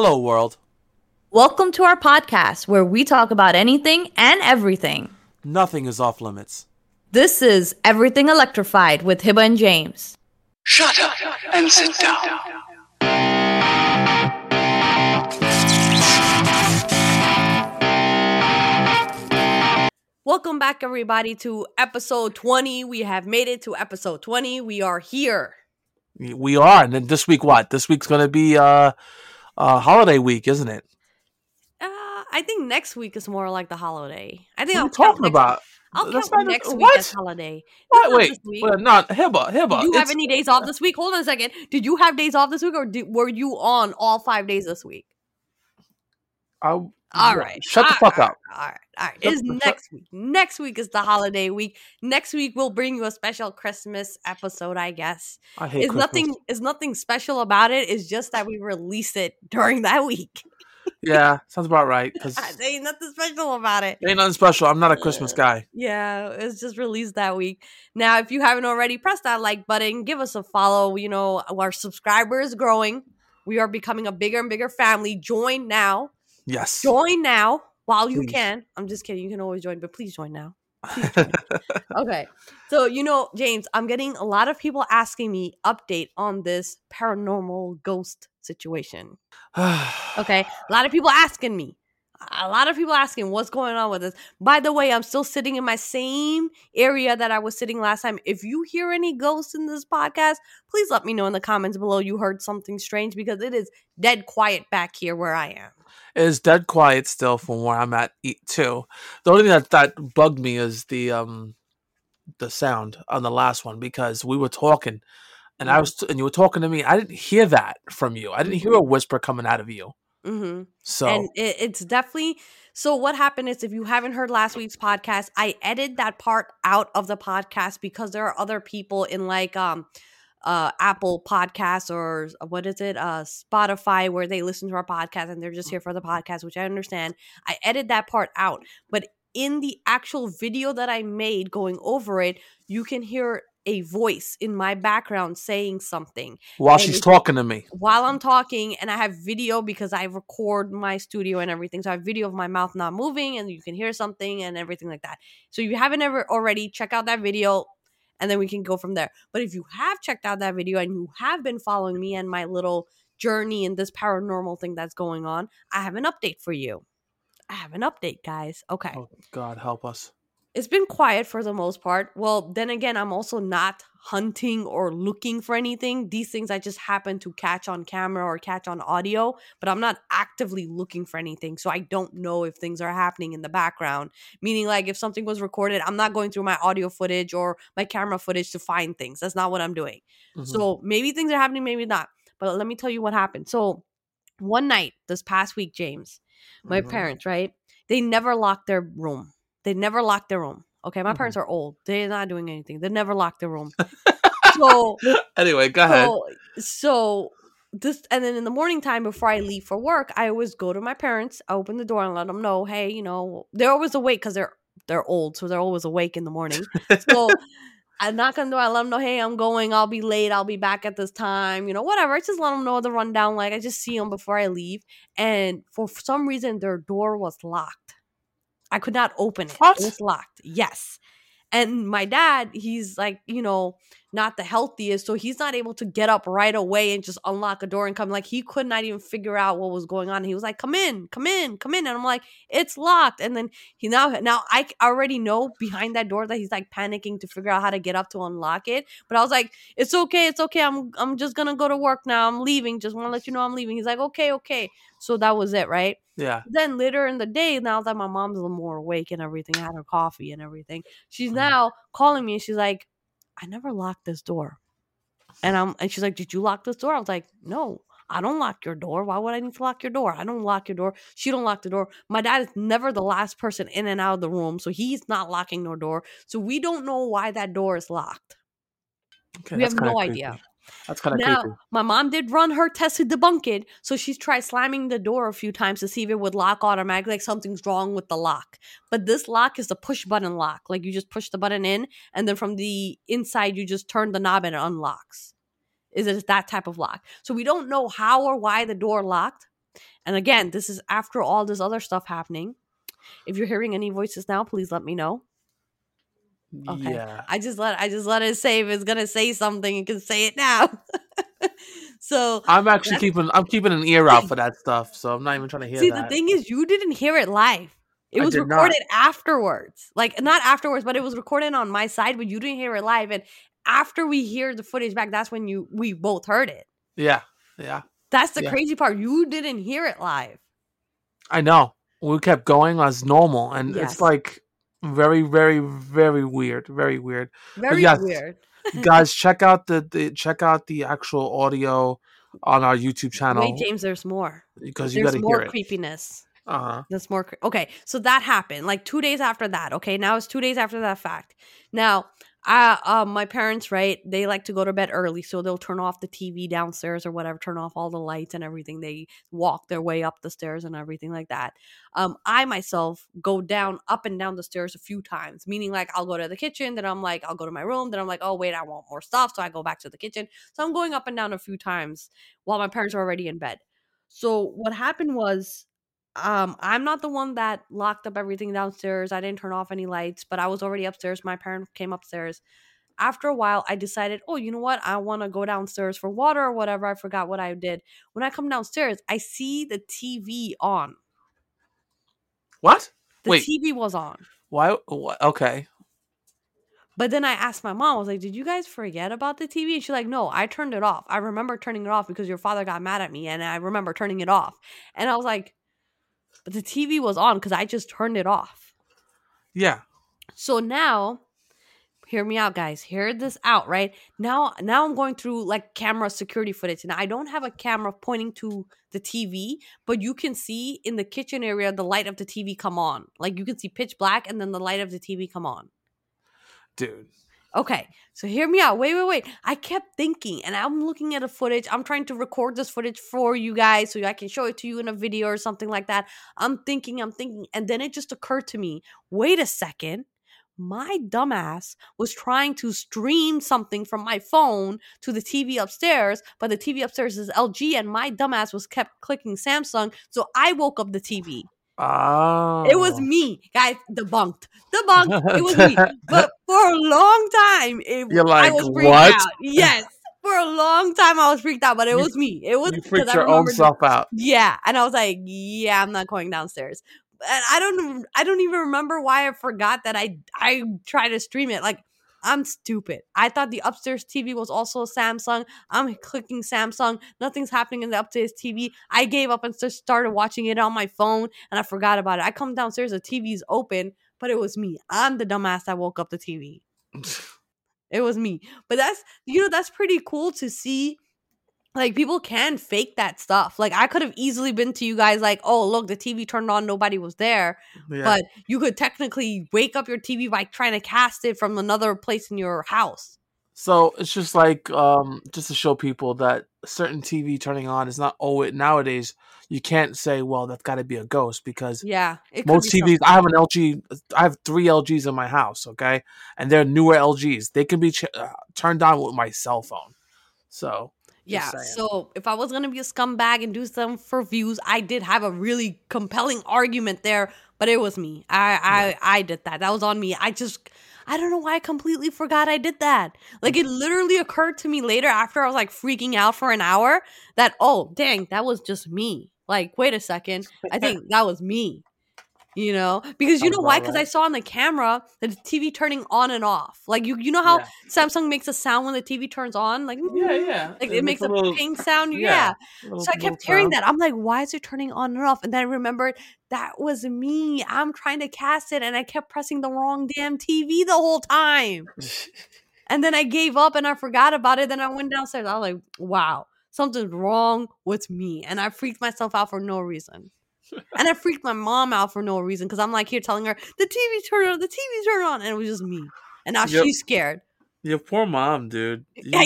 Hello, world. Welcome to our podcast where we talk about anything and everything. Nothing is off limits. This is Everything Electrified with Hiba and James. Shut up and sit down. Welcome back, everybody, to episode 20. We have made it to episode 20. We are here. We are, and then this week, what? This week's gonna be uh, uh holiday week, isn't it? Uh, I think next week is more like the holiday. I think What you talking about? I'll That's count next week what? as holiday. What? Wait, wait, not Hiba, Hiba. Did you have any days off this week? Hold on a second. Did you have days off this week, or did, were you on all five days this week? I- All yeah, right. Shut the All fuck right, up. All right. All right. Shut It's the fuck- next week. Next week is the holiday week. Next week we'll bring you a special Christmas episode, I guess. I hate It's Christmas. nothing it's nothing special about it. It's just that we release it during that week. Yeah, sounds about right. Because there ain't nothing special about it. ain't nothing special. I'm not a Christmas guy. Yeah, it's just released that week. Now, if you haven't already, press that like button, give us a follow. You know, our subscriber is growing. We are becoming a bigger and bigger family. Join now. Yes. Join now while you Please. can. I'm just kidding. You can always join, but please join now. Okay. So, you know, James, I'm getting a lot of people asking me update on this paranormal ghost situation. Okay. A lot of people asking me. A lot of people asking what's going on with this. By the way, I'm still sitting in my same area that I was sitting last time. If you hear any ghosts in this podcast, please let me know in the comments below you heard something strange because it is dead quiet back here where I am. Is dead quiet still from where I'm at too. The only thing that that bugged me is the um the sound on the last one because we were talking and I was and you were talking to me. I didn't hear that from you. I didn't hear a whisper coming out of you. Mm-hmm. So and it, it's definitely so what happened is if you haven't heard last week's podcast i edited that part out of the podcast because there are other people in like um uh apple podcasts or what is it uh spotify where they listen to our podcast and they're just here for the podcast which i understand i edited that part out but in the actual video that i made going over it you can hear a voice in my background saying something while and she's talking to me, while I'm talking and I have video because I record my studio and everything. So I have video of my mouth not moving and you can hear something and everything like that. So if you haven't ever already, check out that video and then we can go from there. But if you have checked out that video and you have been following me and my little journey in this paranormal thing that's going on, I have an update for you. I have an update, guys. Okay oh God help us. It's been quiet for the most part. Well, then again, I'm also not hunting or looking for anything. These things I just happen to catch on camera or catch on audio, but I'm not actively looking for anything. So I don't know if things are happening in the background. Meaning, like, if something was recorded, I'm not going through my audio footage or my camera footage to find things. That's not what I'm doing. Mhm. So maybe things are happening, maybe not. But let me tell you what happened. So one night this past week, James, my Mhm. parents, right? They never locked their room. They never locked their room. Okay, my Mhm. parents are old. They're not doing anything. They never locked their room. so, anyway, go ahead. so, so this, and then in the morning time before I leave for work, I always go to my parents, I open the door and let them know, hey, you know, they're always awake because they're they're old, so they're always awake in the morning. So I knock on the door, I let them know, hey, I'm going, I'll be late, I'll be back at this time, you know, whatever. I just let them know the rundown. Like I just see them before I leave, and for some reason their door was locked. I could not open it. What? It was locked. Yes. And my dad, he's like, you know, not the healthiest, so he's not able to get up right away and just unlock a door and come. Like he could not even figure out what was going on. He was like, "Come in, come in, come in," and I'm like, "It's locked." And then he now now I already know behind that door that he's like panicking to figure out how to get up to unlock it. But I was like, "It's okay, it's okay. I'm I'm just gonna go to work now. I'm leaving. Just want to let you know I'm leaving." He's like, "Okay, okay." So that was it, right? Yeah. then later in the day, now that my mom's a little more awake and everything, I had her coffee and everything. She's Mhm. now calling me and she's like, I never locked this door. And I'm and she's like, Did you lock this door? I was like, No, I don't lock your door. Why would I need to lock your door? I don't lock your door. She don't lock the door. My dad is never the last person in and out of the room, so he's not locking no door. So we don't know why that door is locked. Okay, we have no creepy. idea. That's kind of Now, creepy. my mom did run her test to debunk it. So she's tried slamming the door a few times to see if it would lock automatically, like something's wrong with the lock. But this lock is the push button lock. Like you just push the button in, and then from the inside, you just turn the knob and it unlocks. Is it that type of lock? So we don't know how or why the door locked. And again, this is after all this other stuff happening. If you're hearing any voices now, please let me know. Okay. Yeah. I just let I just let it say if it's gonna say something, it can say it now. so I'm actually keeping I'm keeping an ear out for that stuff, so I'm not even trying to hear see that. the thing is you didn't hear it live. It I was did not. recorded afterwards. Like not afterwards, but it was recorded on my side, but you didn't hear it live. And after we hear the footage back, that's when you we both heard it. yeah, yeah. That's the Yeah. crazy part. You didn't hear it live. I know. We kept going as normal, and Yes. it's like very, very, very weird. Very weird. Very yes, weird. Guys, check out the, the check out the actual audio on our YouTube channel Wait, James, there's more. because you There's got to more hear it. creepiness. Uh huh. That's more. Cre- okay, so that happened like two days after that. Okay, now it's two days after that fact. Now, I, um, my parents, right? They like to go to bed early, so they'll turn off the TV downstairs or whatever, turn off all the lights and everything. They walk their way up the stairs and everything like that. Um, I myself go down, up and down the stairs a few times, meaning like I'll go to the kitchen, then I'm like, I'll go to my room, then I'm like, oh wait, I want more stuff, so I go back to the kitchen. So I'm going up and down a few times while my parents are already in bed. So what happened was um i'm not the one that locked up everything downstairs. I didn't turn off any lights but i was already upstairs. My parents came upstairs. After a while i decided oh you know what? I want to go downstairs for water or whatever. I forgot what i did. When i come downstairs i see the tv on. What? the Wait. tv was on. Why? Okay. but then i asked my mom i was like did you guys forget about the tv and she's like no i turned it off. I remember turning it off because your father got mad at me and i remember turning it off. And i was like but the tv was on because i just turned it off Yeah. So now, hear me out, guys. Hear this out, right? Now, now I'm going through like camera security footage, and I don't have a camera pointing to the TV, but you can see in the kitchen area the light of the TV come on. Like you can see pitch black, and then the light of the TV come on. Dude. Okay, so hear me out. Wait, wait, wait. I kept thinking, and I'm looking at a footage. I'm trying to record this footage for you guys so I can show it to you in a video or something like that. I'm thinking, I'm thinking, and then it just occurred to me wait a second. My dumbass was trying to stream something from my phone to the TV upstairs, but the TV upstairs is LG, and my dumbass was kept clicking Samsung. So I woke up the TV. Oh. It was oh. me, guys. Debunked. Debunked. It was me. But for a long time, it, You're I was freaked "What?" out. Yes. For a long time, I was freaked out, but it You- was me. It was You freaked I your own self out. Yeah, and I was like, "Yeah, I'm not going downstairs." And I don't, I don't even remember why I forgot that I, I tried to stream it. Like, I'm stupid. I thought the upstairs TV was also a Samsung. I'm clicking Samsung. Nothing's happening in the upstairs TV. I gave up and just started watching it on my phone, and I forgot about it. I come downstairs, the TV's open, but it was me. I'm the dumbass that woke up the TV. It was me. But that's you know that's pretty cool to see. Like people can fake that stuff. Like I could have easily been to you guys like, "Oh, look, the TV turned on, nobody was there." Yeah. But you could technically wake up your TV by trying to cast it from another place in your house. So it's just like um just to show people that certain TV turning on is not always nowadays you can't say well that's got to be a ghost because Yeah, most TVs something. I have an LG I have 3 LGs in my house, okay? And they're newer LGs. They can be ch- uh, turned on with my cell phone. So, Yeah. So if I was gonna be a scumbag and do some for views, I did have a really compelling argument there, but it was me. I I I did that. That was on me. I just I don't know why I completely forgot I did that. Like it literally occurred to me later after I was like freaking out for an hour that oh dang, that was just me. Like wait a second, I think that was me. You know, because you know why? Because I saw on the camera the TV turning on and off. Like you, you know how Yeah. Samsung makes a sound when the TV turns on, like yeah, mm-hmm. yeah. like it makes a, little, ping sound. yeah, Yeah. little- So I kept hearing sound. that. I'm like, why is it turning on and off? And then I remembered that was me. I'm trying to cast it and I kept pressing the wrong damn TV the whole time. And then I gave up and I forgot about it. Then I went downstairs. I was like, wow, something's wrong with me. And I freaked myself out for no reason. And I freaked my mom out for no reason because I'm like here telling her, the TV turned on, the TV turned on. And it was just me. And now Yep. she's scared. Your poor mom, dude. You, I-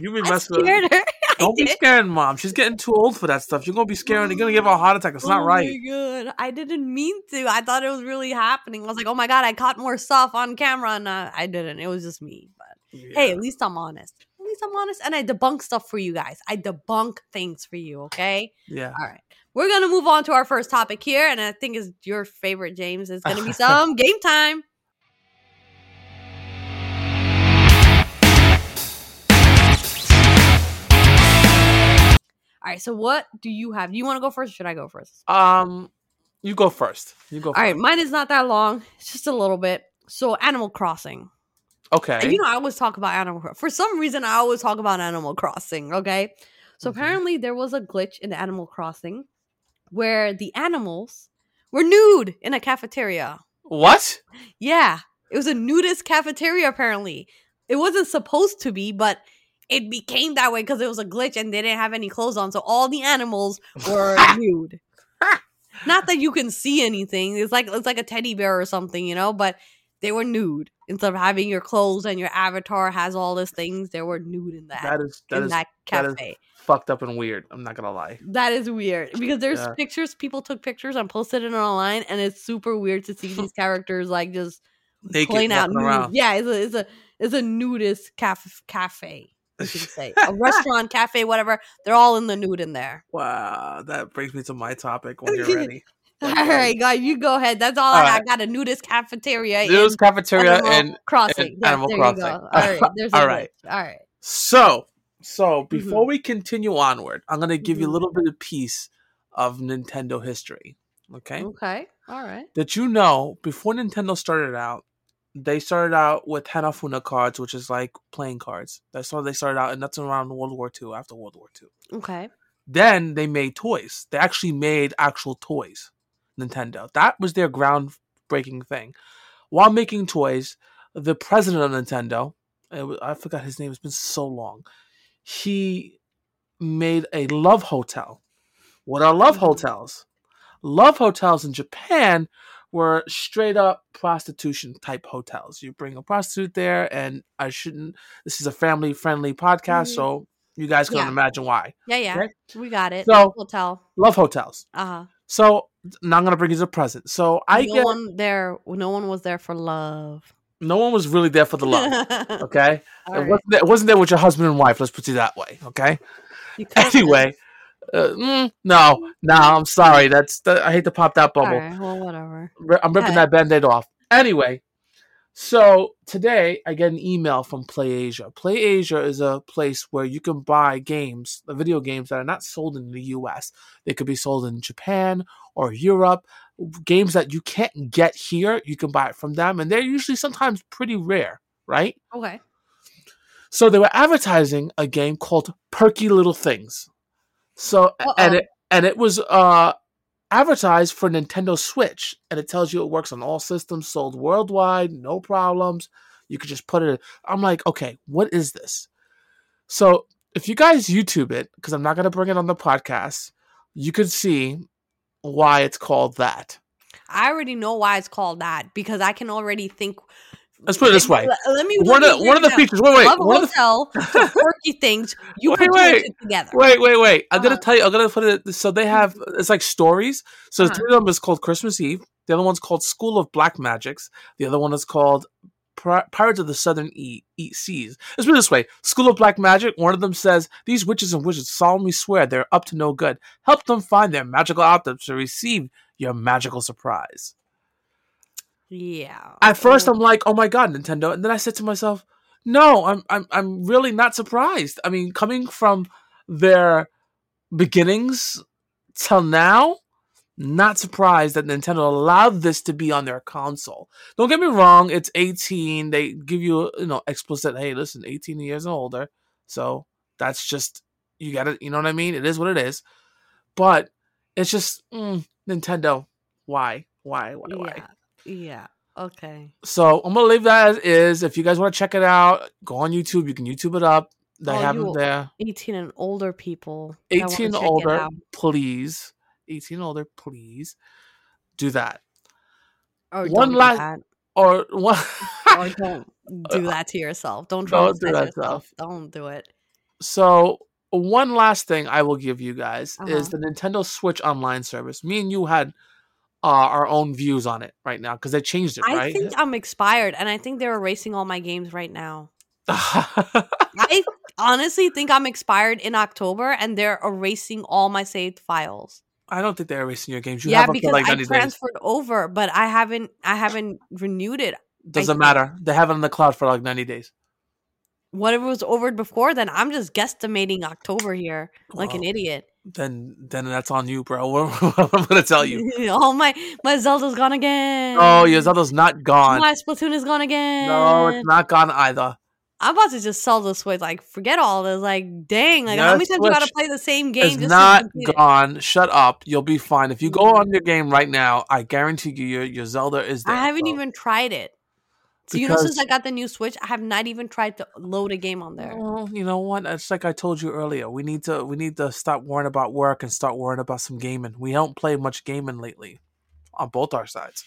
you be messing with scared her. Don't be scaring mom. She's getting too old for that stuff. You're gonna be scaring. You're gonna give her a heart attack. It's not oh right. my god, I didn't mean to. I thought it was really happening. I was like, oh my god, I caught more stuff on camera, and uh, I didn't. It was just me. But hey, at least I'm honest. At least I'm honest, and I debunk stuff for you guys. I debunk things for you. Okay. yeah. All right. We're gonna move on to our first topic here, and I think is your favorite, James. It's gonna be some game time. All right, so what do you have? Do you want to go first or should I go first? Um, you go first. You go. All right, mine is not that long. It's just a little bit. So, Animal Crossing. Okay. And you know, I always talk about Animal Crossing. For some reason, I always talk about Animal Crossing, okay? So, Mhm. apparently, there was a glitch in Animal Crossing where the animals were nude in a cafeteria. what? Yeah, it was a nudist cafeteria, apparently. It wasn't supposed to be, but it became that way because it was a glitch and they didn't have any clothes on. So, all the animals were nude. Not that you can see anything. It's like it's like a teddy bear or something, you know, but they were nude. Instead of having your clothes and your avatar has all these things, they were nude in that, That is that in is that that is- fucked up and weird. I'm not gonna lie. that is weird because there's Yeah. pictures people took pictures and posted it online, and it's super weird to see these characters like just Naked playing out nude. around. Yeah, it's a it's a it's a nudist caf- cafe. You say a restaurant, cafe, whatever. They're all in the nude in there. Wow, that brings me to my topic when you're ready. All right, guys, you go ahead. That's all, All I got. right. Got a nudist cafeteria. In cafeteria Animal and Crossing. and Yeah, Animal there Crossing. you go. All right, All right. All right. So, so before Mm-hmm. we continue onward, I'm gonna give you a Mhm. little bit of piece of Nintendo history. Okay. Okay. All right. Did you know before Nintendo started out, they started out with Hanafuda cards, which is like playing cards. That's how they started out, and that's around World War II. After World War II, Okay. then they made toys. They actually made actual toys. Nintendo. That was their groundbreaking thing. While making toys, the president of Nintendo, I forgot his name. It's been so long. He made a love hotel. What are love Mhm. hotels? Love hotels in Japan were straight up prostitution type hotels. You bring a prostitute there, and I shouldn't. This is a family friendly podcast, Mhm. so you guys can Yeah. imagine why. Yeah, yeah. Okay. We got it. So- hotel. Love hotels. Uh huh. So now I'm gonna bring you a present. So I no get one there. No one was there for love. no one was really there for the love. Okay, it right. wasn't there, it wasn't there with your husband and wife. Let's put it that way. Okay. You could've been. Anyway, uh, mm, no, no, I'm sorry. That's that, I hate to pop that bubble. right. Well, whatever. I'm ripping that band-aid off. Anyway, so today I get an email from PlayAsia. PlayAsia is a place where you can buy games, the video games that are not sold in the US. They could be sold in Japan or Europe. Games that you can't get here, you can buy it from them, and they're usually sometimes pretty rare, right? Okay. So they were advertising a game called Perky Little Things. So and Uh-oh. it and it was uh advertised for Nintendo Switch and it tells you it works on all systems, sold worldwide, no problems. You could just put it I'm like, okay, what is this? So if you guys YouTube it, because I'm not gonna bring it on the podcast, you could see why it's called that. I already know why it's called that because I can already think. Let's put it this way. Let, me. One of the, one of the features. Wait, wait. Love one of the quirky things. You Wait, wait. together. Wait, wait, wait. I'm gonna Uh-huh. tell you. I'm gonna put it. So they have. It's like stories. So Uh-huh. three of them is called Christmas Eve. The other one's called School of Black Magics. The other one is called Pirates of the Southern e- e- Seas. Let's put it this way: School of Black Magic. One of them says these witches and wizards solemnly swear they're up to no good. Help them find their magical items to receive your magical surprise. Yeah. At first, I'm like, "Oh my god, Nintendo!" And then I said to myself, "No, I'm, I'm, I'm really not surprised. I mean, coming from their beginnings till now, not surprised that Nintendo allowed this to be on their console. Don't get me wrong; it's 18. They give you, you know, explicit. Hey, listen, 18 years and older. So that's just you got to, you know what I mean? It is what it is. But it's just mm, Nintendo. Why? Why? Why? Why? yeah. Yeah. Okay. So I'm gonna leave that as is. If you guys want to check it out, go on YouTube. You can YouTube it up. They Oh, have them there. 18 and older people. 18 check it older, please. 18 and older, please. Do that. Or One last- that. Or one. Or don't do that to yourself. Don't Don't do that yourself. Don't do it. so one last thing I will give you guys is Uh-huh. the Nintendo Switch Online service. Me and you had uh, our own views on it right now because they changed it, I right? think I'm expired, and I think they're erasing all my games right now. I honestly think I'm expired in October, and they're erasing all my saved files. I don't think they're erasing your games. You yeah, because like I 90 days. transferred over, but I haven't I haven't renewed it. Doesn't matter. They have it in the cloud for like 90 days. Whatever was over before, then I'm just guesstimating October here, like an idiot. Then then that's on you, bro. What I'm gonna tell you. oh my, my Zelda's gone again. Oh, your Zelda's not gone. My Splatoon is gone again. No, it's not gone either. I'm about to just sell the Switch. Like, forget all this. Like, dang. Like, how many times you gotta play the same game? It's not it? gone. Shut up. You'll be fine. If you go on your mm. game right now, I guarantee you your, your Zelda is there. I haven't bro. even tried it. So you know, since I got the new Switch, I have not even tried to load a game on there. Well, you know what? It's like I told you earlier. We need to we need to stop worrying about work and start worrying about some gaming. We don't play much gaming lately, on both our sides.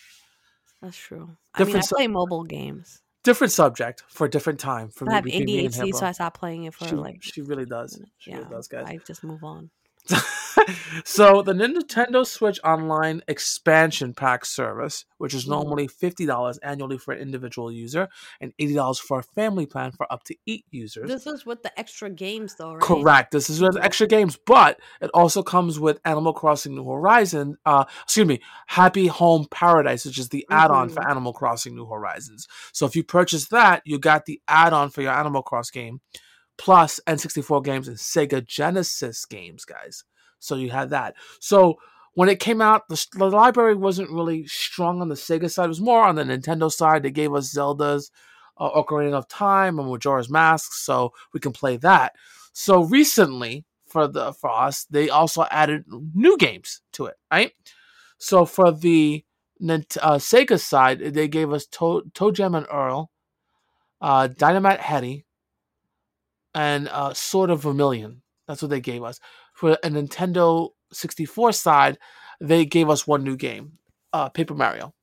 That's true. I mean, I Different su- play mobile games. Different subject for a different time. For I me, have ADHD, so I stopped playing it for she, like. she really does. She yeah, really does, guys. I just move on. so the Nintendo Switch Online expansion pack service, which is Mhm. normally fifty dollars annually for an individual user and eighty dollars for a family plan for up to eight users. This is with the extra games, though, right? Correct. This is with extra games, but it also comes with Animal Crossing New Horizon. Uh, excuse me, Happy Home Paradise, which is the add-on for Animal Crossing New Horizons. So if you purchase that, you got the add-on for your Animal Cross game, plus N64 games and Sega Genesis games, guys. So you had that. So when it came out, the, the library wasn't really strong on the Sega side. It was more on the Nintendo side. They gave us Zelda's uh, Ocarina of Time and Majora's Mask, so we can play that. So recently, for the for us, they also added new games to it, right? So for the uh, Sega side, they gave us to- ToeJam and Earl, uh, Dynamite Headdy, and uh, Sword of Vermilion. That's what they gave us. For a Nintendo 64 side, they gave us one new game, uh, Paper Mario.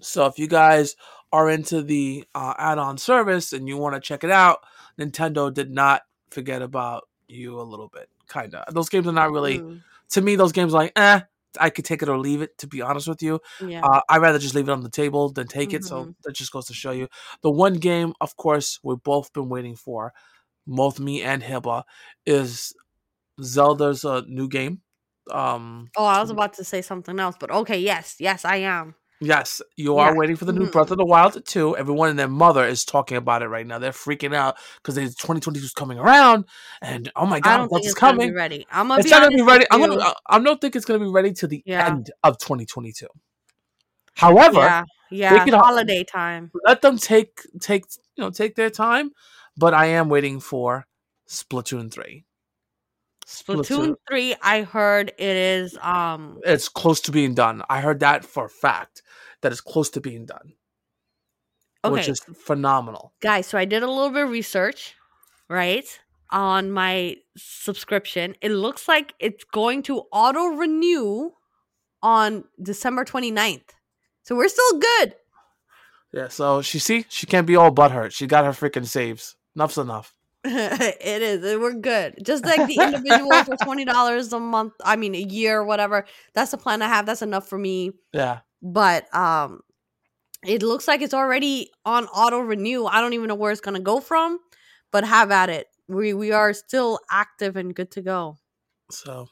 So if you guys are into the uh, add-on service and you want to check it out, Nintendo did not forget about you a little bit, kind of. Those games are not really Mm, to me. Those games are like, eh, I could take it or leave it. To be honest with you, yeah. uh, I'd rather just leave it on the table than take it. So Mhm. that just goes to show you. The one game, of course, we've both been waiting for, both me and Hiba, is Zelda's uh, new game. Um, oh, I was about to say something else, but okay, yes, yes, I am. yes, you are Yeah. waiting for the new Mhm. Breath of the Wild 2. Everyone and their mother is talking about it right now. They're freaking out because 2022 is coming around, and oh my god, what's think it's gonna coming? be ready. I'm gonna It's be not gonna be ready. I'm gonna. I- I don't think it's gonna be ready to the Yeah. end of 2022. However, yeah, yeah, can holiday time. let them take take you know take their time. But I am waiting for Splatoon three. Splatoon three, I heard it is um It's close to being done. I heard that for a fact that it's close to being done, which is phenomenal. guys. So I did a little bit of research, right, on my subscription. It looks like it's going to auto renew on December 29th. So we're still good. Yeah. So she see she can't be all butthurt. She got her freaking saves. Enough's enough. it is. We're good. Just like the individual for twenty dollars a month. I mean, a year, whatever. That's the plan I have. That's enough for me. Yeah. But um, it looks like it's already on auto renew. I don't even know where it's gonna go from, but have at it. We we are still active and good to go. So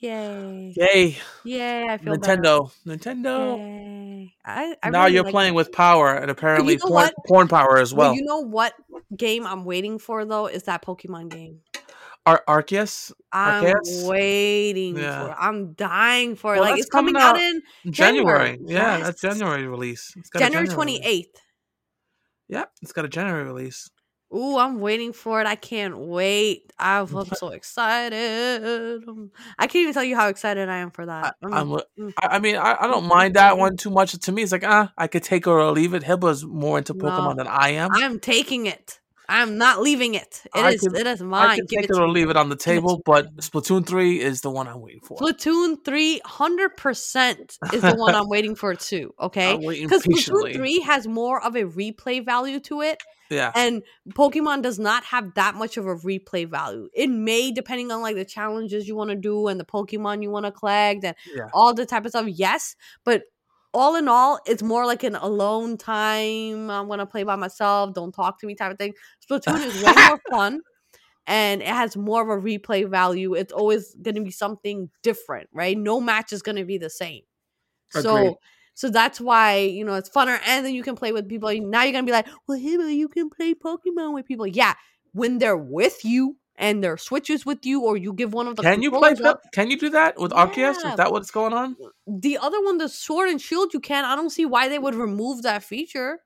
Yay! yay, Yay! I feel better. Nintendo, Nintendo. I, I now really you're like playing it. with power and apparently know porn, porn power as Well, well. you know what game I'm waiting for though is that Pokemon game. Ar- Arceus, I'm Arceus? waiting Yeah. for. it. I'm dying for it. Like it's coming, coming out, out in January. January. Yeah, that's January release. It's got January twenty eighth. Yeah, it's got a January release. Ooh, I'm waiting for it. I can't wait. I'm so excited. I can't even tell you how excited I am for that. I, I'm- mm. I mean, I, I don't mind that one too much. To me, it's like, ah, I could take it or leave it. Hiba's more into Pokemon No. than I am. I'm taking it. I'm not leaving it. It I is. could- it is I can Give take it it or leave it on the Give it to table, but Splatoon 3 is the one I'm waiting for. Splatoon 3, 100% is the one I'm waiting for too. Okay. Because Splatoon 3 has more of a replay value to it. yeah. And Pokemon does not have that much of a replay value. It may, depending on like the challenges you want to do and the Pokemon you want to collect and Yeah. all the type of stuff. Yes, but all in all, it's more like an alone time. I'm gonna play by myself. Don't talk to me type of thing. Splatoon is way more fun, and it has more of a replay value. It's always going to be something different, right? No match is going to be the same. Agreed. So so that's why you know it's funner, and then you can play with people. Now you're gonna be like, well, Hiba, you can play Pokemon with people. Yeah, when they're with you and they're switches with you, or you give one of the Can you play? up- that- Can you do that with Arceus? Yeah. Is that what's going on? the other one, the Sword and Shield, you can. I don't see why they would remove that feature.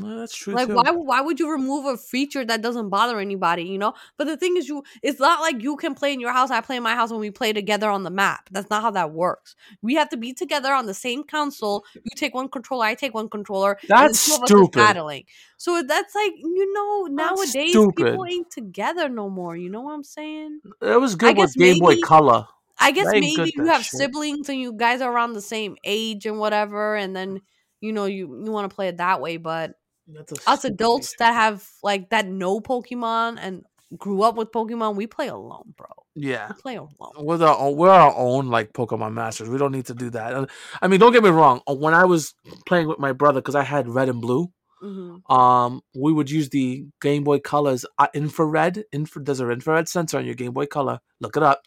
That's true like too. why why would you remove a feature that doesn't bother anybody you know but the thing is you it's not like you can play in your house i play in my house when we play together on the map that's not how that works we have to be together on the same console you take one controller i take one controller That's two of us stupid. battling so that's like you know That's nowadays people ain't together no more you know what i'm saying It was good guess with Game Boy Color. I guess maybe you have shit. siblings and you guys are around the same age and whatever, and then you know you you want to play it that way. But That's a us adults feature. that have like that know Pokemon and grew up with Pokemon, we play alone, bro. yeah. We play alone. We're our own, we're our own like Pokemon masters. We don't need to do that. Uh, I mean, don't get me wrong. uh, When I was playing with my brother, because I had red and blue, hmm um, we would use the Game Boy Color's uh, infrared. Infra, there's an infrared sensor on your Game Boy Color. Look it up,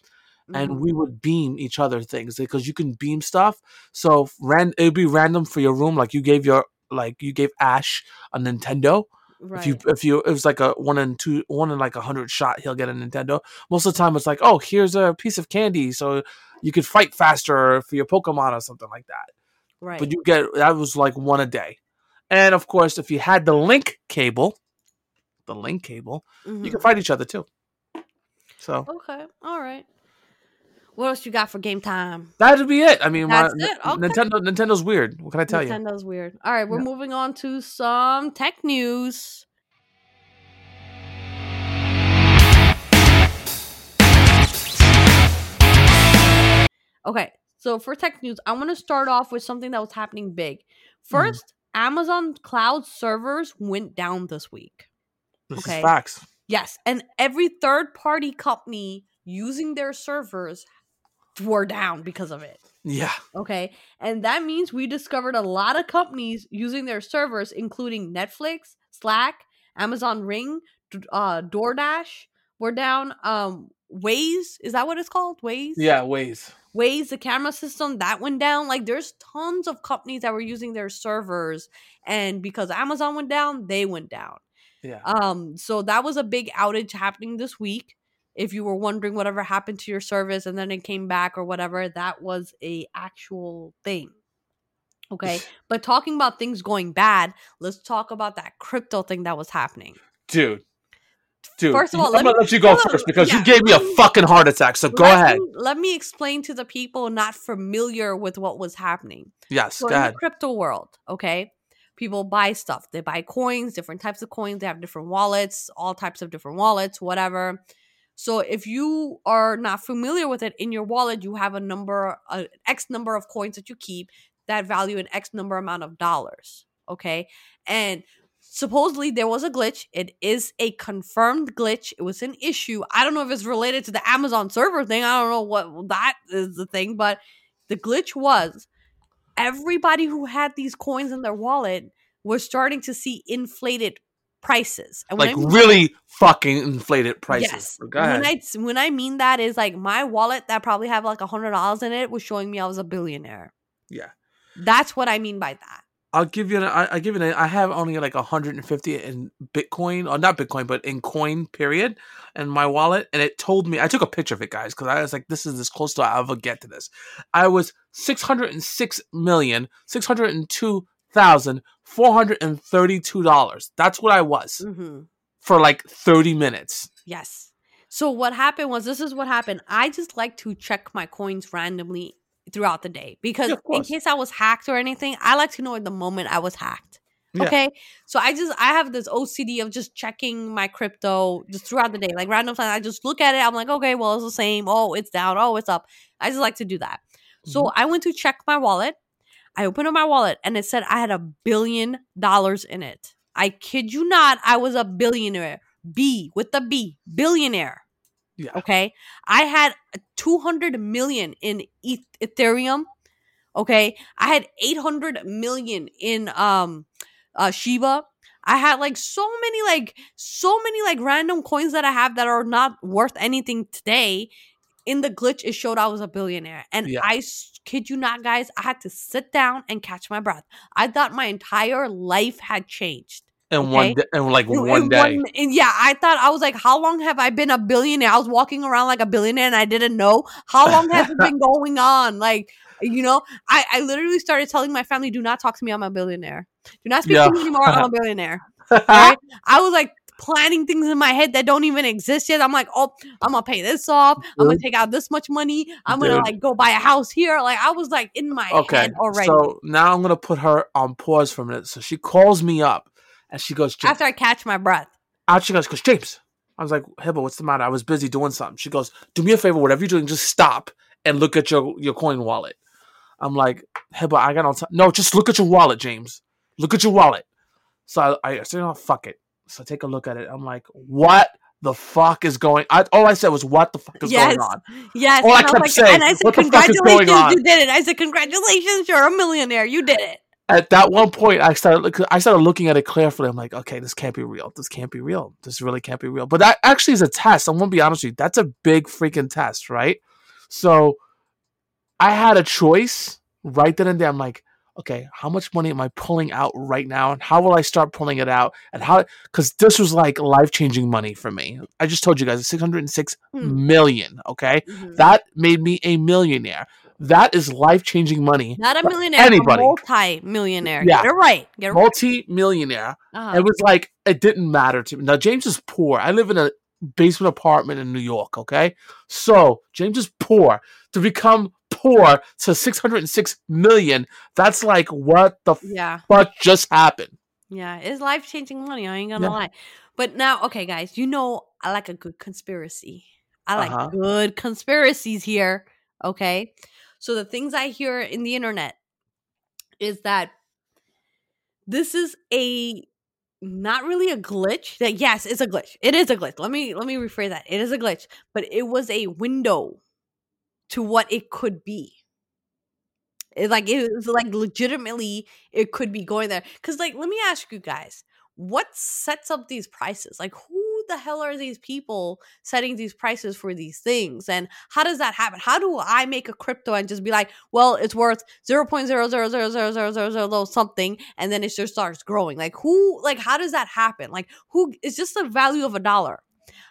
and Mm-hmm. we would beam each other things because you can beam stuff. So ran, it'd be random for your room. Like you gave your like you gave Ash a Nintendo. right. If you if you it was like a one in two one in like a hundred shot, he'll get a Nintendo. Most of the time, it's like, oh, here's a piece of candy, so you could fight faster for your Pokemon or something like that. right. But you get that was like one a day, and of course, if you had the link cable, the link cable, you Mhm. can fight each other too. So Okay. All right. What else you got for game time? that'd be it. I mean, my- That's it? Okay. Nintendo Nintendo's weird. What can I tell you? Nintendo's weird. All right, we're Yeah. moving on to some tech news. Okay, so for tech news, I want to start off with something that was happening big. Hmm. First, Amazon cloud servers went down this week. This Okay. is facts. Yes, and every third party company using their servers were down because of it. Yeah. Okay. And that means we discovered a lot of companies using their servers, including Netflix, Slack, Amazon Ring, uh, DoorDash. We're down. Um, Waze, is that what it's called? Waze? Yeah. Ways. Waze, the camera system, that went down. Like there's tons of companies that were using their servers. And because Amazon went down, they went down. Yeah. Um, so that was a big outage happening this week. If you were wondering whatever happened to your service and then it came back or whatever, that was a actual thing. Okay. but talking about things going bad, let's talk about that crypto thing that was happening. Dude. Dude. First of all, I'm let gonna me- let you go on, first because yeah, you gave me a fucking heart attack. So go Let ahead. me- let me explain to the people not familiar with what was happening. Yes. So in ahead. the crypto world, okay, people buy stuff. They buy coins, different types of coins. They have different wallets, all types of different wallets, whatever. So if you are not familiar with it, in your wallet you have a number, an X number of coins that you keep that value an X number amount of dollars. Okay, and supposedly there was a glitch. It is a confirmed glitch. It was an issue. I don't know if it's related to the Amazon server thing. I don't know what that is the thing, but the glitch was everybody who had these coins in their wallet was starting to see inflated prices. And Like I mean- really fucking inflated prices. Yes. Go ahead. When I when I mean that is like my wallet that probably have like a hundred dollars in it was showing me I was a billionaire. yeah. That's what I mean by that. I'll give you an. I, I give you an. I have only like 150 in Bitcoin, or not Bitcoin, but in coin. Period, And my wallet, and it told me. I took a picture of it, guys, because I was like, "This is as close to I ever get to this." I was 606 million 602 thousand four hundred and thirty-two dollars. That's what I was hmm for like 30 minutes. Yes. So what happened was this is what happened. I just like to check my coins randomly throughout the day because Yeah, in case I was hacked or anything, I like to know at the moment I was hacked. Yeah. Okay. So I just I have this OCD of just checking my crypto just throughout the day. Like random times I just look at it. I'm like, okay, well, it's the same. Oh, it's down. Oh, it's up. I just like to do that. So Mm-hmm. I went to check my wallet. I opened up my wallet and it said I had a billion dollars in it. I kid you not, I was a billionaire. B with the B, billionaire. Yeah. Okay. I had 200 million in Eth- Ethereum. Okay. I had 800 million in um uh Shiba. I had like so many like so many like random coins that I have that are not worth anything today. In the glitch, it showed I was a billionaire, and Yeah. I kid you not, guys. I had to sit down and catch my breath. I thought my entire life had changed. in one Okay. day, in like one in day. in- yeah, I thought I was like, how long have I been a billionaire? I was walking around like a billionaire and I didn't know. How long has it been going on? Like, you know, I, I literally started telling my family, do not talk to me, I'm a billionaire. Do not speak Yeah. to me anymore, I'm a billionaire. Right? I was like planning things in my head that don't even exist yet. I'm like, oh, I'm gonna pay this off. I'm gonna take out this much money. I'm gonna like go buy a house here. Like I was like in my okay, head already. so now I'm gonna put her on pause for a minute. So she calls me up and she goes, James. After I catch my breath. out she goes, goes, James. I was like, Hiba, what's the matter? I was busy doing something. She goes, do me a favor, whatever you're doing, just stop and look at your your coin wallet. I'm like, Hiba, I got no time. No, just look at your wallet, James. Look at your wallet. So I, I said, oh, fuck it. So I take a look at it. I'm like, what the fuck is going I all I said was, what the fuck is Yes. going on? Yes. All I and was kept like, saying, and I said, "What the fuck is congratulations, going on?" you did it. I said, congratulations, you're a millionaire. You did it. At that one point, I started I started looking at it carefully. I'm like, okay, this can't be real. This can't be real. This really can't be real. But that actually is a test. I'm gonna be honest with you. That's a big freaking test, right? So I had a choice right then and there. I'm like, okay, how much money am I pulling out right now, and how will I start pulling it out, and how? Because this was like life changing money for me. I just told you guys, six hundred and six Hmm. million. Okay, that made me a millionaire. That is life changing money. Not a millionaire, anybody. a multi-millionaire. Yeah. Get it right. Get it. Multi millionaire. Uh-huh. It was like it didn't matter to me. Now James is poor. I live in a basement apartment in New York. Okay, so James is poor. To become poor to six hundred and six million, that's like what the yeah. fuck just happened. Yeah. It's life-changing money. I ain't gonna Yeah. lie. But now, okay, guys, you know I like a good conspiracy. I like Uh-huh. good conspiracies here. Okay. So the things I hear in the internet is that this is a not really a glitch. That yes, it's a glitch. It is a glitch. Let me let me rephrase that. It is a glitch, but it was a window to what it could be. It like it was like legitimately it could be going there. Cause like let me ask you guys, what sets up these prices? Like who the hell are these people setting these prices for these things? And how does that happen? How do I make a crypto and just be like, well, it's worth 0.0000000 something and then it just starts growing? Like who like how does that happen? Like who it's just the value of a dollar.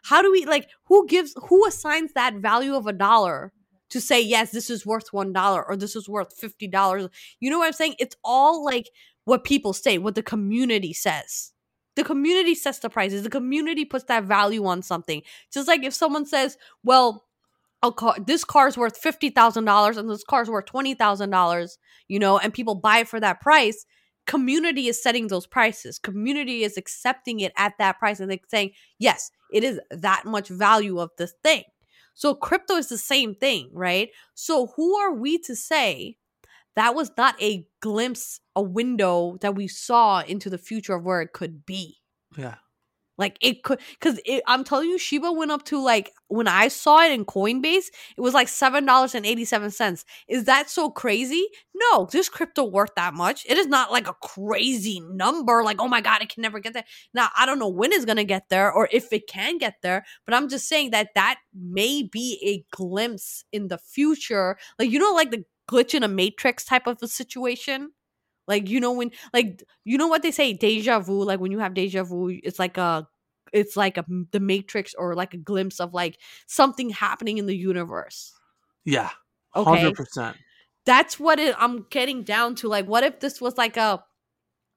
How do we like who gives who assigns that value of a dollar to say yes this is worth one dollar or this is worth fifty dollars. You know what i'm saying? It's all like what people say what the community says. The community sets the prices. The community puts that value on something. Just like if someone says well car, this car's worth $50000 and this car's worth $20000 you know and people buy it for that price community is setting those prices. Community is accepting it at that price and they're saying yes it is that much value of this thing so crypto is the same thing, right? So who are we to say that was not a glimpse, a window that we saw into the future of where it could be? Yeah. Like it could, because I'm telling you, Shiba went up to like when I saw it in Coinbase, it was like seven dollars and eighty seven cents. Is that so crazy? No, this crypto worth that much. It is not like a crazy number. Like oh my god, it can never get there. Now I don't know when it's gonna get there or if it can get there, but I'm just saying that that may be a glimpse in the future. Like you know, like the glitch in a matrix type of a situation. Like you know when like you know what they say deja vu like when you have deja vu it's like a it's like a the matrix or like a glimpse of like something happening in the universe. Yeah. Okay. Hundred percent. That's what it, I'm getting down to like what if this was like a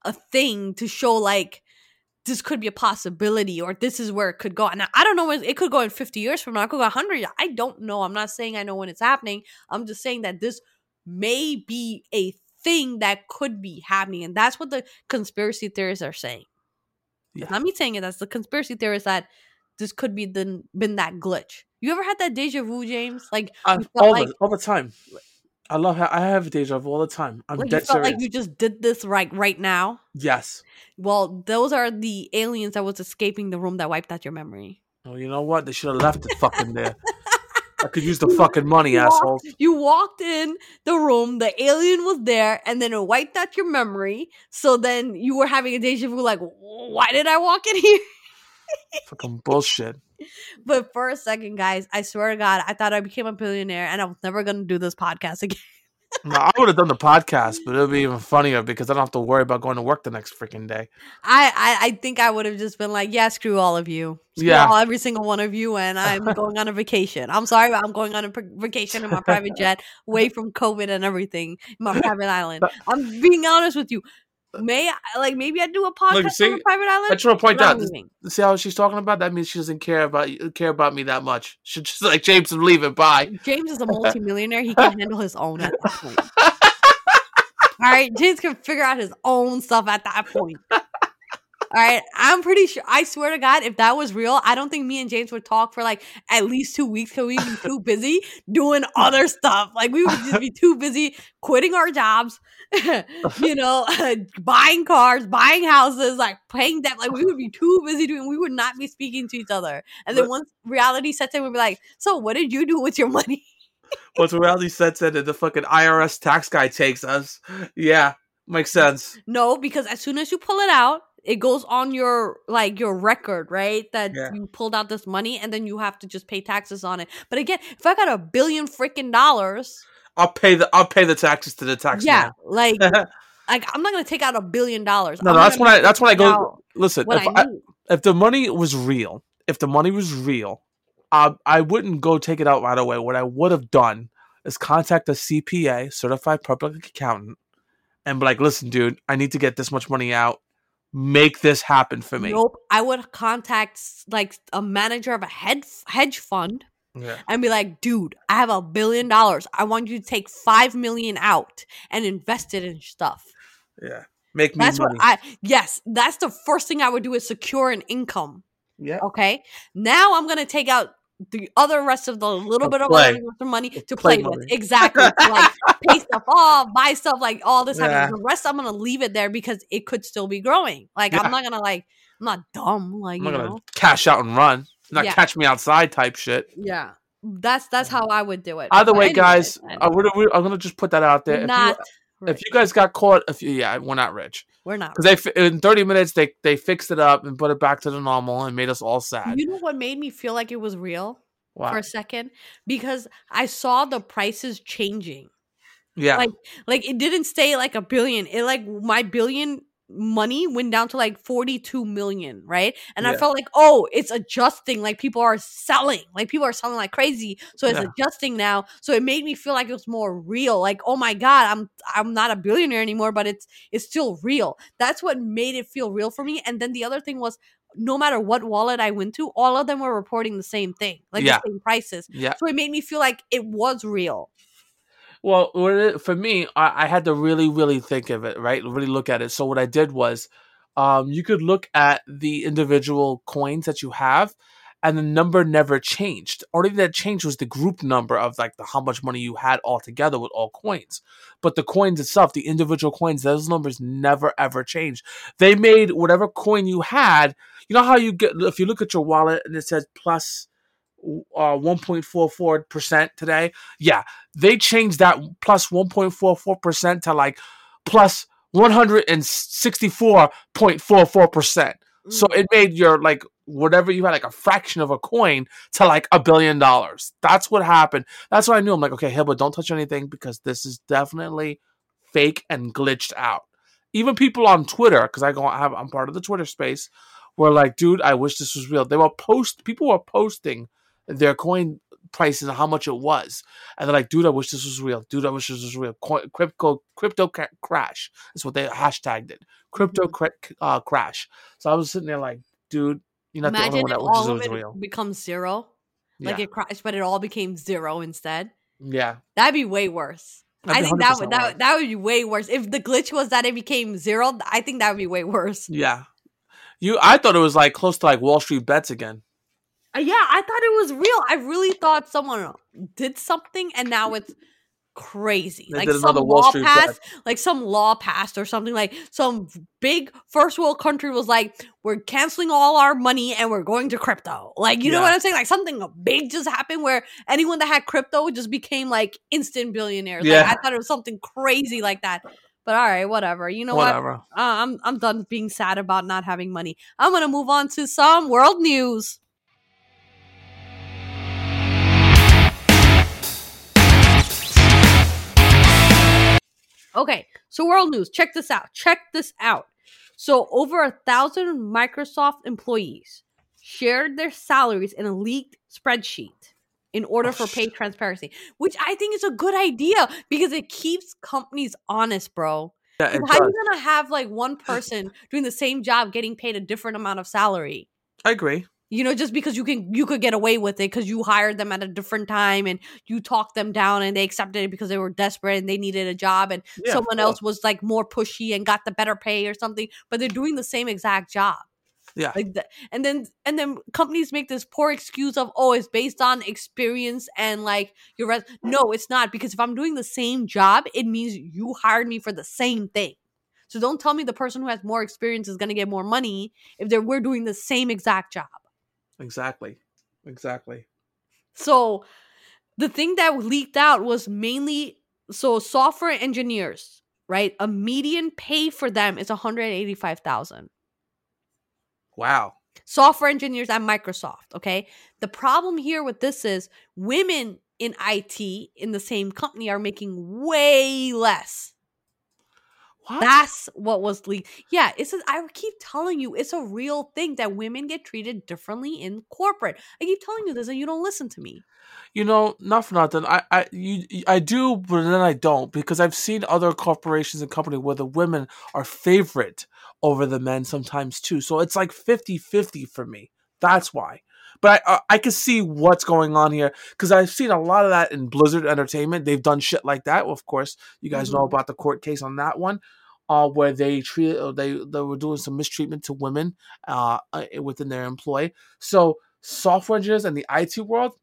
a thing to show like this could be a possibility or this is where it could go. And I don't know when it could go in 50 years from now. It could go 100. I don't know. I'm not saying I know when it's happening. I'm just saying that this may be a thing that could be happening. And that's what the conspiracy theorists are saying. Yeah. It's not me saying it. That's the conspiracy theorists that this could be the, been that glitch. You ever had that deja vu, James? Like, uh, you all, like, the, all the time. I love how I have deja vu all the time. I'm like you dead felt serious. like you just did this right right now? yes. Well, those are the aliens that was escaping the room that wiped out your memory. Well, you know what? They should have left it fucking there. I could use the fucking money, You walked- assholes. You walked in the room, the alien was there, and then it wiped out your memory. So then you were having a deja vu, like, why did I walk in here? Fucking bullshit. But for a second, guys, I swear to God, I thought I became a billionaire and I was never going to do this podcast again. No, I would have done the podcast, but it would be even funnier because I don't have to worry about going to work the next freaking day. I, I, I think I would have just been like, yeah, screw all of you. Screw Yeah. all, every single one of you. And I'm going on a vacation. I'm sorry, but I'm going on a vacation in my private jet away from COVID and everything, my private island. I'm being honest with you. May I, like, maybe I do a podcast see, on a private island? I just want to point out. See how she's talking about? That means she doesn't care about care about me that much. She just like James leave it. Bye. James is a multimillionaire. He can handle his own at that point. All right, James can figure out his own stuff at that point. All right, I'm pretty sure. I swear to God, if that was real, I don't think me and James would talk for like at least two weeks because we'd be too busy doing other stuff. Like we would just be too busy quitting our jobs, you know, buying cars, buying houses, like paying debt. Like we would be too busy doing. We would not be speaking to each other. And then once reality sets in, we'd be like, "So, what did you do with your money?" Once reality sets in and the fucking IRS tax guy takes us, yeah, makes sense. No, because as soon as you pull it out, it goes on your like your record, right? That Yeah. you pulled out this money and then you have to just pay taxes on it. But again, if I got a billion freaking dollars, I'll pay the I'll pay the taxes to the tax yeah, like man. like I'm not gonna take out a billion dollars. no, no, that's when I that's when I go. Listen, if I I, if the money was real, if the money was real, uh, I wouldn't go take it out right away. What I would have done is contact a CPA, certified public accountant, and be like, "Listen, dude, I need to get this much money out. Make this happen for me." Nope. I would contact like a manager of a head hedge fund Yeah. and be like, dude, I have a billion dollars. I want you to take five million out and invest it in stuff. Yeah. Make me That's money. what I yes, that's the first thing I would do is secure an income. yeah. Okay. Now I'm gonna take out the other rest of the little bit of play. the money to play play, with. money. Exactly. to, like pay stuff off, buy stuff, like all this Yeah. The rest I'm gonna leave it there because it could still be growing. Like Yeah. I'm not gonna like I'm not dumb, like I'm you not gonna know. cash out and run. Not Yeah. catch me outside type shit. Yeah. That's that's how I would do it. Either way, guys, I- I'm gonna just put that out there. we're If not you, if you guys got caught, if you, yeah, we're not rich we're not because they in 30 minutes they they fixed it up and put it back to the normal and made us all sad. You know what made me feel like it was real Wow. for a second? Because I saw the prices changing. yeah, like like it didn't stay like a billion it like my billion money went down to like 42 million right? And i felt like oh it's adjusting like people are selling like people are selling like crazy. So it's Yeah. adjusting now. So it made me feel like it was more real like oh my god i'm i'm not a billionaire anymore but it's it's still real. That's what made it feel real for me. And then the other thing was no matter what wallet i went to all of them were reporting the same thing like Yeah. the same prices. Yeah. so it made me feel like it was real Well, for me, I, I had to really, really think of it, right? Really look at it. So what I did was, um, you could look at the individual coins that you have, and the number never changed. Only that changed was the group number of like the how much money you had altogether with all coins. But the coins itself, the individual coins, those numbers never ever changed. They made whatever coin you had. You know how you get if you look at your wallet and it says plus uh 1.44% today. Yeah, they changed that plus 1.44% to like plus 164.44%. So Mm. it made your like whatever you had like a fraction of a coin to like a billion dollars. That's what happened. That's what I knew. I'm like, okay, Hilbert, don't touch anything because this is definitely fake and glitched out. Even people on Twitter, because I go I have I'm part of the Twitter space, were like, dude, I wish this was real. They were post people were posting their coin prices and how much it was. And they're like, dude, I wish this was real. Dude, I wish this was real. Coin, crypto, crypto ca- crash. That's what they hashtagged it. Crypto Mhm. cra- uh, crash. So I was sitting there like, dude, you're not the Imagine only one that wishes all it was real. becomes zero. Like yeah. it crashed, but it all became zero instead. yeah. That'd be way worse. I think that would that, that would be way worse. If the glitch was that it became zero, I think that would be way worse. Yeah. You, I thought it was like close to like Wall Street bets again. Uh, yeah, I thought it was real. I really thought someone did something and now it's crazy. They like some law passed, like some law passed or something. Like some big first world country was like, "We're canceling all our money and we're going to crypto." Like, you know what I'm saying? Like something big just happened where anyone that had crypto just became like instant billionaires. Like, Yeah. I thought it was something crazy like that. But all right, whatever. You know what? Whatever. Uh, I'm I'm done being sad about not having money. I'm gonna move on to some world news. Okay, so world news. Check this out. Check this out. So over a thousand Microsoft employees shared their salaries in a leaked spreadsheet in order Oh, for pay transparency, which I think is a good idea because it keeps companies honest, bro. Yeah, How does. you gonna have like one person doing the same job getting paid a different amount of salary? I agree. You know, just because you can you could get away with it because you hired them at a different time and you talked them down and they accepted it because they were desperate and they needed a job and Yeah, someone else was like more pushy and got the better pay or something, but they're doing the same exact job. Yeah. Like and then and then companies make this poor excuse of oh it's based on experience and like your res- no it's not because if I'm doing the same job it means you hired me for the same thing. So don't tell me the person who has more experience is going to get more money if they're we're doing the same exact job. Exactly. Exactly. So the thing that leaked out was mainly so software engineers, right? A median pay for them is 185,000. Wow. Software engineers at Microsoft, okay? The problem here with this is women in IT in the same company are making way less. What? That's what was leaked. Yeah, it's a, I keep telling you, it's a real thing that women get treated differently in corporate. I keep telling you this and you don't listen to me. you know, not for nothing. I, I, you, I do, but then I don't because I've seen other corporations and companies where the women are favorite over the men sometimes too. So it's like 50-50 for me. That's why. But I, I, I can see what's going on here because I've seen a lot of that in Blizzard Entertainment. They've done shit like that. Of course, you guys know Mhm. about the court case on that one, uh, where they treat uh, they they were doing some mistreatment to women uh, uh, within their employ. So software engineers and the IT world,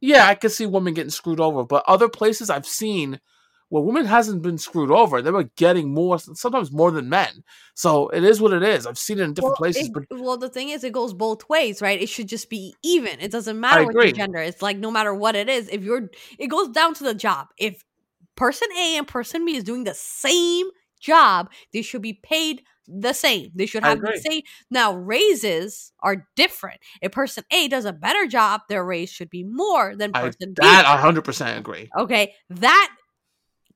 yeah, I can see women getting screwed over. But other places I've seen where women hasn't been screwed over, they were getting more, sometimes more than men. So it is what it is. I've seen it in different well, places, it- but well, the thing is, it goes both ways, right? It should just be even. It doesn't matter what your gender. It's like no matter what it is, if you're, it goes down to the job. If person A and person B is doing the same job, they should be paid the same. They should have the same. Now, raises are different. If person A does a better job, their raise should be more than I, person B. that I hundred percent agree. Okay, that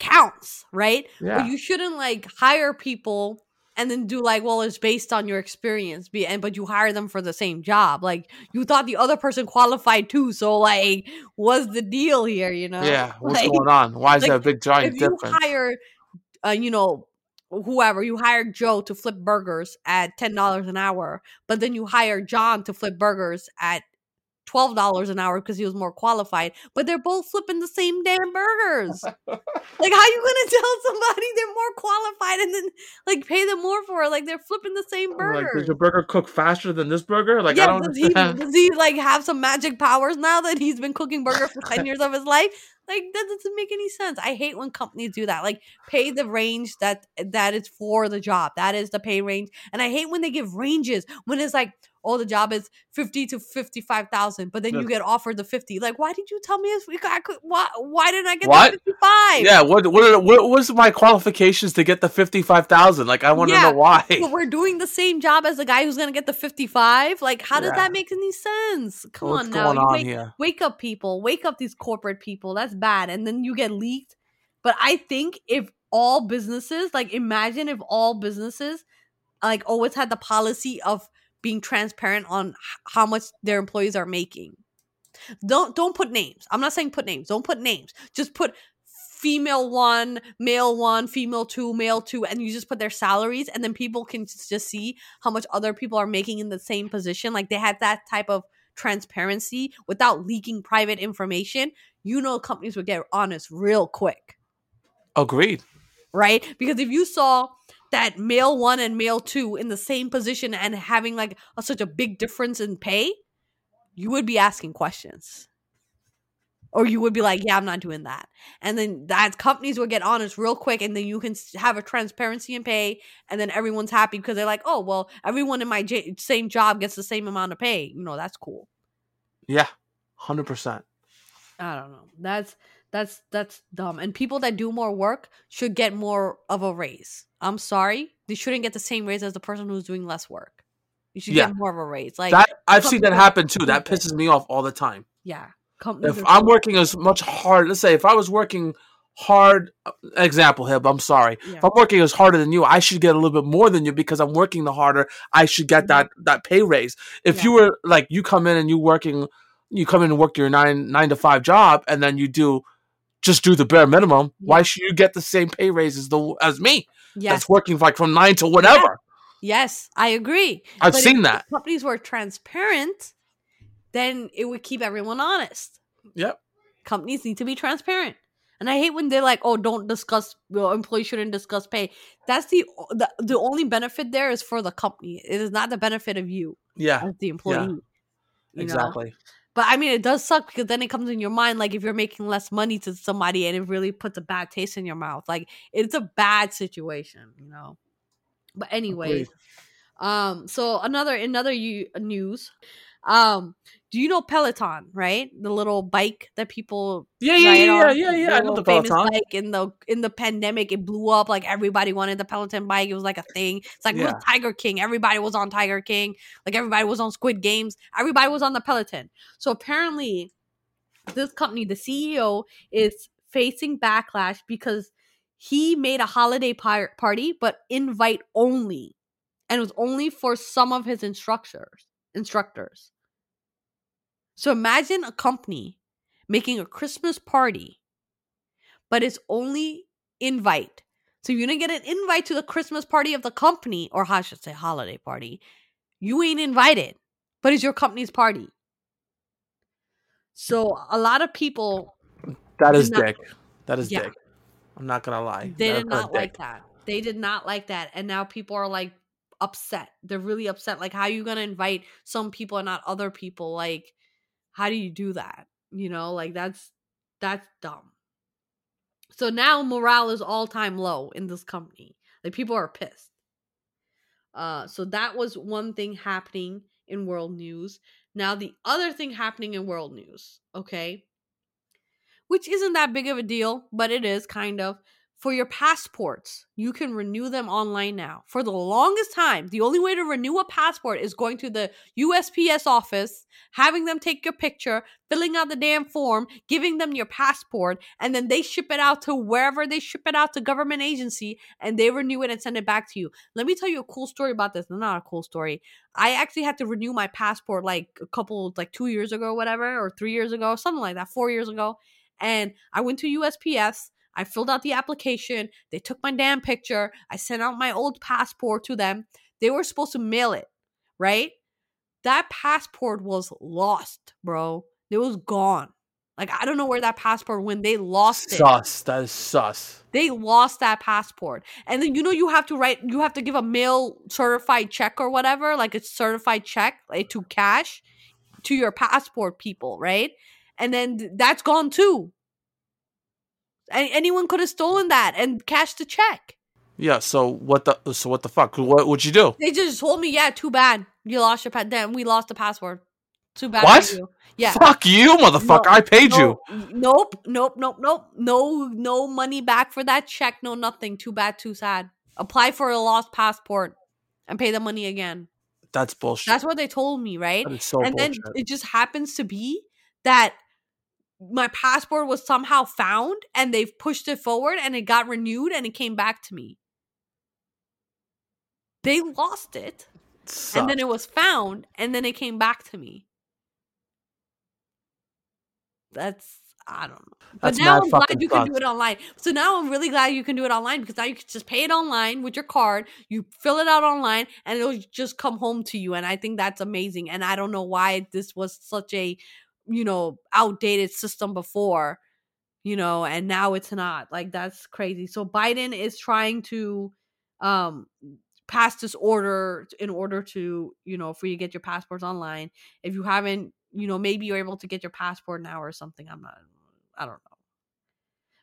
counts, right? Yeah. But you shouldn't like hire people and then do like, well, it's based on your experience, be and but you hire them for the same job. Like you thought the other person qualified too, so like, what's the deal here? You know? yeah, what's Like, going on? Why is like, there a big giant If you hire, uh, you know. Whoever you hire Joe to flip burgers at ten dollars an hour, but then you hire John to flip burgers at twelve dollars an hour because he was more qualified. But they're both flipping the same damn burgers. Like, how you gonna tell somebody they're more qualified and then like pay them more for it? Like they're flipping the same Like, burger. does your burger cook faster than this burger? Like, I yeah, don't does he, does he like have some magic powers now that he's been cooking burger for ten years of his life? Like that doesn't make any sense. I hate when companies do that. Like pay the range that that is for the job. That is the pay range. And I hate when they give ranges when it's like, oh, the job is fifty to fifty five thousand, but then you get offered the fifty. Like, why did you tell me if we I could? Why why didn't I get What? the fifty five? Yeah, what what what was my qualifications to get the fifty five thousand? Like, I want to Yeah, know why. But we're doing the same job as the guy who's gonna get the 55. Like, how does that make any sense? Come What's on now. going on wake, wake up people. Wake up these corporate people. That's bad. And then you get leaked. But I think if all businesses, like imagine if all businesses like always had the policy of being transparent on how much their employees are making. Don't don't put names. I'm not saying put names. Don't put names. Just put female one, male one, female two, male two, and you just put their salaries, and then people can just see how much other people are making in the same position. Like they had that type of transparency without leaking private information. You know, companies would get honest real quick, Agreed. right? Because if you saw that male one and male two in the same position and having like a, such a big difference in pay, you would be asking questions. or you would be like, "Yeah, I'm not doing that," and then that companies would get honest real quick, and then you can have a transparency in pay, and then everyone's happy because they're like, "Oh, well, everyone in my j- same job gets the same amount of pay." You know, that's cool. Yeah, hundred percent. I don't know. That's that's that's dumb. And people that do more work should get more of a raise. I'm sorry, they shouldn't get the same raise as the person who's doing less work. You should Yeah. get more of a raise. Like, That I've seen that happen too. That pisses me off all the time. yeah, companies. If I'm working as much hard, let's say if I was working hard, uh, example, Hib, I'm sorry. yeah. If I'm working as harder than you, I should get a little bit more than you because I'm working the harder. I should get that that pay raise. If Yeah. you were like you come in and you working, you come in and work your nine nine to five job, and then you do just do the bare minimum. Why should you get the same pay raise as the as me yes, that's working like from nine to whatever? yes, I agree. I've But if seen that. companies were transparent, then it would keep everyone honest. Yep. Companies need to be transparent. And I hate when they're like, "Oh, don't discuss. Well, employees shouldn't discuss pay." That's the, the the only benefit there is for the company. It is not the benefit of you Yeah. as the employee. you know? But I mean, it does suck because then it comes in your mind like if you're making less money to somebody and it really puts a bad taste in your mouth. Like it's a bad situation, you know. But anyways, um, so another another u- news, um, do you know Peloton? Right, the little bike that people Yeah, yeah, yeah, yeah, on, yeah, yeah. I know the famous Peloton. bike in the in the pandemic. It blew up like everybody wanted the Peloton bike. It was like a thing. It's like Yeah. Tiger King. Everybody was on Tiger King. Like everybody was on Squid Games. Everybody was on the Peloton. So apparently, this company, the CEO, is facing backlash because he made a holiday par- party, but invite only, and it was only for some of his instructors. Instructors. So imagine a company making a Christmas party, but it's only invite. So you're gonna get an invite to the Christmas party of the company, or I should say holiday party. You ain't invited, but it's your company's party. So a lot of people That is not- dick. That is Yeah. dick. I'm not gonna lie. they That's did not like dick. that. They did not like that, and now people are like upset. They're really upset. Like, how are you gonna invite some people and not other people? Like, how do you do that? You know, like that's that's dumb. So now morale is all time low in this company. Like people are pissed. Uh, so that was one thing happening in world news. Now the other thing happening in world news, okay, which isn't that big of a deal, but it is kind of. For your passports, you can renew them online now. For the longest time, the only way to renew a passport is going to the USPS office, having them take your picture, filling out the damn form, giving them your passport, and then they ship it out to wherever they ship it out to government agency and they renew it and send it back to you. Let me tell you a cool story about this. Not a cool story. I actually had to renew my passport like a couple like 2 years ago or whatever or 3 years ago, something like that, 4 years ago. And I went to USPS I filled out the application. They took my damn picture. I sent out my old passport to them. They were supposed to mail it, right? That passport was lost, bro. It was gone. Like I don't know where that passport went. They lost it. Sus. That is sus. They lost that passport. And then you know you have to write you have to give a mail certified check or whatever, like a certified check like to cash to your passport people, right? And then that's gone too. Anyone could have stolen that and cashed the check. Yeah. So what the? So what the fuck? What would you do? They just told me, yeah, too bad. You lost your pet. Then we lost the password. Too bad. What? Yeah. Fuck you, motherfucker! No, I paid you. Nope, nope, nope, nope. No, no money back for that check. No, nothing. Too bad. Too sad. Apply for a lost passport and pay the money again. That's bullshit. That's what they told me, right? so and bullshit. then it just happens to be that my passport was somehow found and they've pushed it forward and it got renewed and it came back to me. They lost it and then it was found and then it came back to me. That's I don't know. But That's now I'm glad you can do it online. So now I'm really glad you can do it online because now you can just pay it online with your card. You fill it out online and it'll just come home to you. And I think that's amazing. And I don't know why this was such a, you know, outdated system before, you know, and now it's not. Like that's crazy. So Biden is trying to um pass this order in order to, you know, for you get your passports online. If you haven't, you know, maybe you're able to get your passport now or something. I'm not I don't know.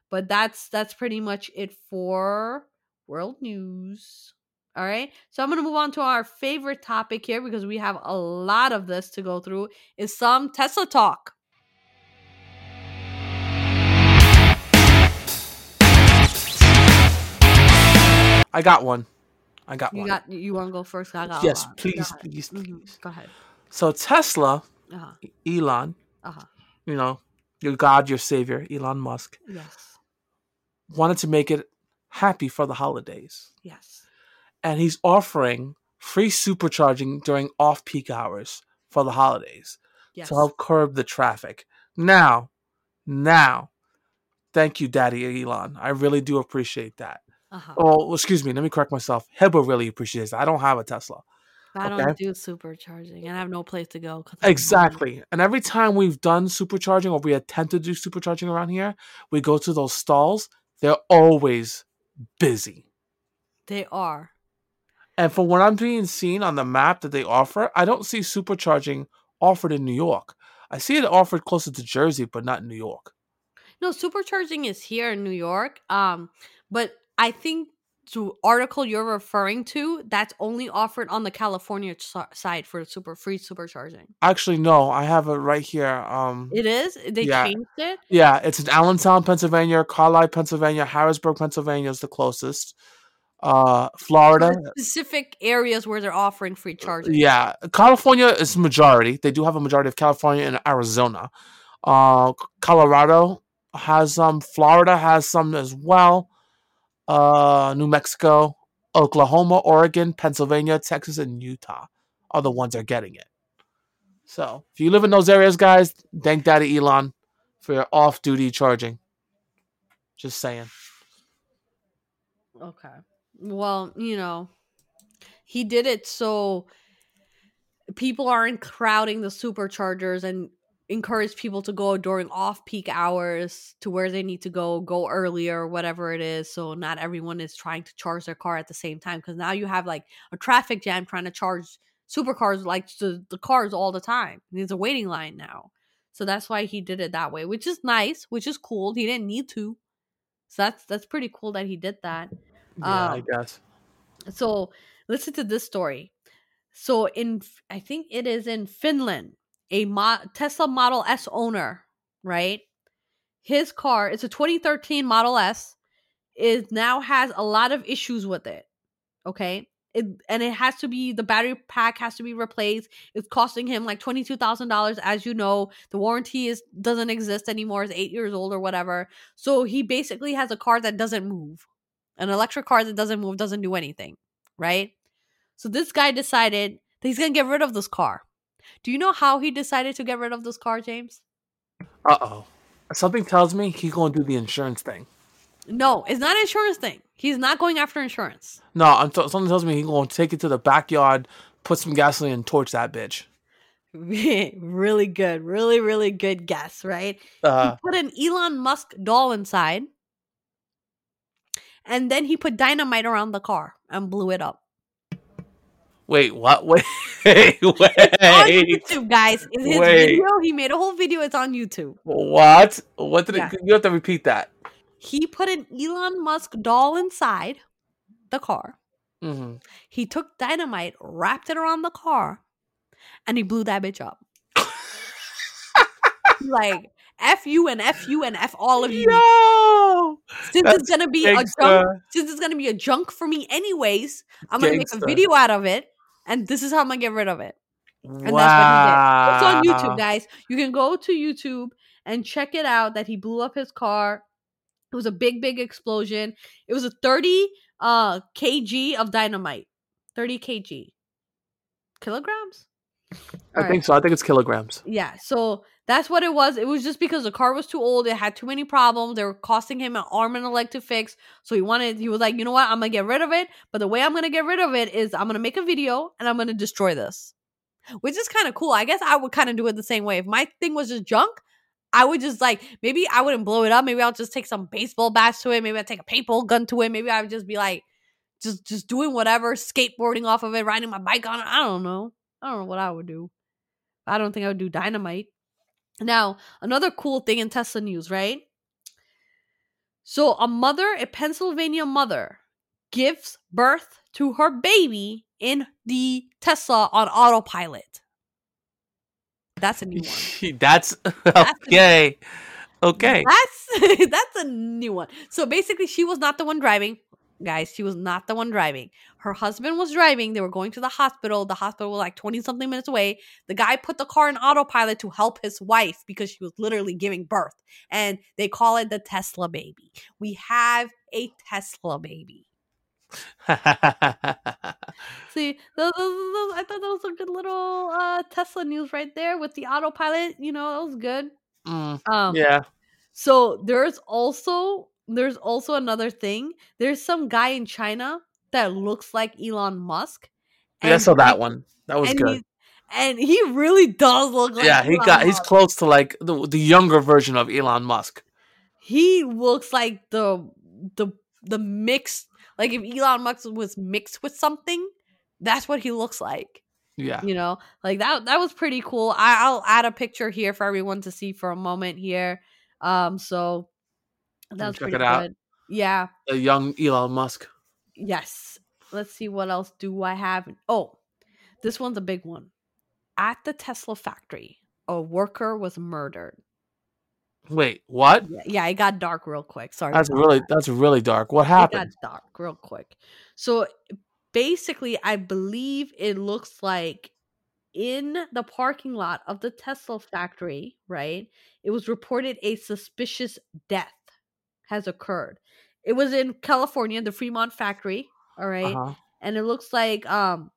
But that's that's pretty much it for world news. All right. So I'm going to move on to our favorite topic here because we have a lot of this to go through is some Tesla talk. I got one. I got You one. got you want to go first? I got yes, lot. Go please, please, please. Go ahead. So Tesla, Uh-huh. Elon, Uh-huh. you know, your God, your Savior, Elon Musk, Yes. wanted to make it happy for the holidays. Yes. And he's offering free supercharging during off peak hours for the holidays Yes. to help curb the traffic. Now, now, thank you, Daddy Elon. I really do appreciate that. Uh-huh. Oh, excuse me, let me correct myself. Hiba really appreciates that. I don't have a Tesla. I okay. don't do supercharging and I have no place to go. Exactly. And every time we've done supercharging or we attempt to do supercharging around here, we go to those stalls. They're always busy. They are. And from what I'm being seen on the map that they offer, I don't see supercharging offered in New York. I see it offered closer to Jersey, but not New York. No, supercharging is here in New York. Um, but I think the article you're referring to that's only offered on the California side for super free supercharging. Actually, no, I have it right here. Um, It is. They Yeah. changed it. yeah, it's in Allentown, Pennsylvania, Carlisle, Pennsylvania, Harrisburg, Pennsylvania is the closest. Uh, Florida, specific areas where they're offering free charging. Yeah, California is majority. They do have a majority of California and Arizona. Uh, Colorado has some. Florida has some as well. Uh, New Mexico, Oklahoma, Oregon, Pennsylvania, Texas, and Utah are the ones that are getting it. So if you live in those areas, guys, thank Daddy Elon for your off-duty charging. Just saying. Okay. Well, you know, he did it so people aren't crowding the superchargers and encourage people to go during off peak hours to where they need to go, go earlier, whatever it is. So not everyone is trying to charge their car at the same time because now you have like a traffic jam trying to charge supercars like the, the cars all the time. There's a waiting line now. So that's why he did it that way, which is nice, which is cool. He didn't need to. So that's that's pretty cool that he did that. Yeah, I Um, guess. So listen to this story. So in I think it is in Finland, a mo- Tesla Model S owner, right? His car, it's a 2013 Model S, is now has a lot of issues with it. Okay? It, and it has to be the battery pack has to be replaced. It's costing him like twenty two thousand dollars. As you know, the warranty is doesn't exist anymore. It's eight years old or whatever. So he basically has a car that doesn't move. An electric car that doesn't move doesn't do anything, right? So this guy decided that he's gonna get rid of this car. Do you know how he decided to get rid of this car, James? Uh oh. Something tells me he's going to do the insurance thing. No, it's not an insurance thing. He's not going after insurance. No, I'm t- something tells me he's going to take it to the backyard, put some gasoline, and torch that bitch. really good, really, really good guess, right? Uh, he put an Elon Musk doll inside, and then he put dynamite around the car and blew it up. wait, what? Wait, wait, On YouTube, guys, it's his Wait. video. He made a whole video. It's on YouTube. what? What did Yeah. it? You have to repeat that. He put an Elon Musk doll inside the car. hmm He took dynamite, wrapped it around the car, and he blew that bitch up. like F you and F you and F all of you. Yo, since it's gonna be a junk, since it's gonna be a junk for me anyways, I'm gonna make a video out of it, and this is how I'm gonna get rid of it. And wow. that's what he did. It's on YouTube, guys. You can go to YouTube and check it out that he blew up his car. It was a big, big explosion. It was a 30 uh kg of dynamite. 30 kg. Kilograms? I Alright. think so. I think it's kilograms. Yeah, so that's what it was. It was just because the car was too old. It had too many problems. They were costing him an arm and a leg to fix. So he wanted, he was like, you know what? I'm going to get rid of it. But the way I'm going to get rid of it is I'm going to make a video and I'm going to destroy this, which is kind of cool. I guess I would kind of do it the same way. If my thing was just junk, I would just like, maybe I wouldn't blow it up. Maybe I'll just take some baseball bats to it. Maybe I'll take a paintball gun to it. Maybe I would just be like, just just doing whatever, skateboarding off of it, riding my bike on it. I don't know. I don't know what I would do. I don't think I would do dynamite. Now, another cool thing in Tesla news, right? So, a mother, a Pennsylvania mother, gives birth to her baby in the Tesla on autopilot. That's a new one. That's okay. Okay. That's that's a new one. So basically, she was not the one driving, guys. She was not the one driving. Her husband was driving. They were going to the hospital. The hospital was like twenty something minutes away. The guy put the car in autopilot to help his wife because she was literally giving birth, and they call it the Tesla baby. We have a Tesla baby. See, those, those, those, I thought that was a good little uh, Tesla news right there with the autopilot. You know, that was good. Mm, Um, yeah. So there's also there's also another thing. There's some guy in China that looks like Elon Musk. Yeah, I saw he- that one. That was and good. he- and he really does look like yeah, he Elon got he's close to like the the younger version of Elon Musk. he looks like the the the mix like if Elon Musk was mixed with something, that's what he looks like. Yeah. You know, like that that was pretty cool. I, I'll add a picture here for everyone to see for a moment here. Um, so that's check pretty it out. good. Yeah. The young Elon Musk. Yes. Let's see what else do I have. Oh, this one's a big one. At the Tesla factory, a worker was murdered. Wait, what? Yeah, it got dark real quick. Sorry. That's really that. that's really dark. What happened? It got happened? dark real quick. So basically, I believe it looks like in the parking lot of the Tesla factory, right? It was reported a suspicious death has occurred. It was in California, the Fremont factory, all right? Uh-huh. and it looks like um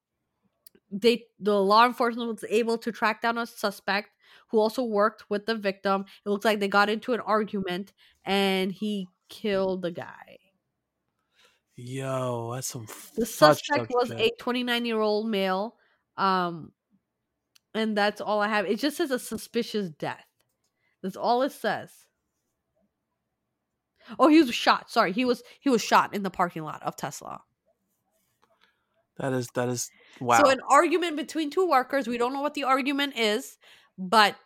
they the law enforcement was able to track down a suspect who also worked with the victim. It looks like they got into an argument and he killed the guy. Yo, that's some The suspect was a 29 year old male. Um and that's all I have. It just says a suspicious death. That's all it says. Oh, he was shot. Sorry, he was he was shot in the parking lot of Tesla. That is that is wow. So an argument between two workers. We don't know what the argument is, but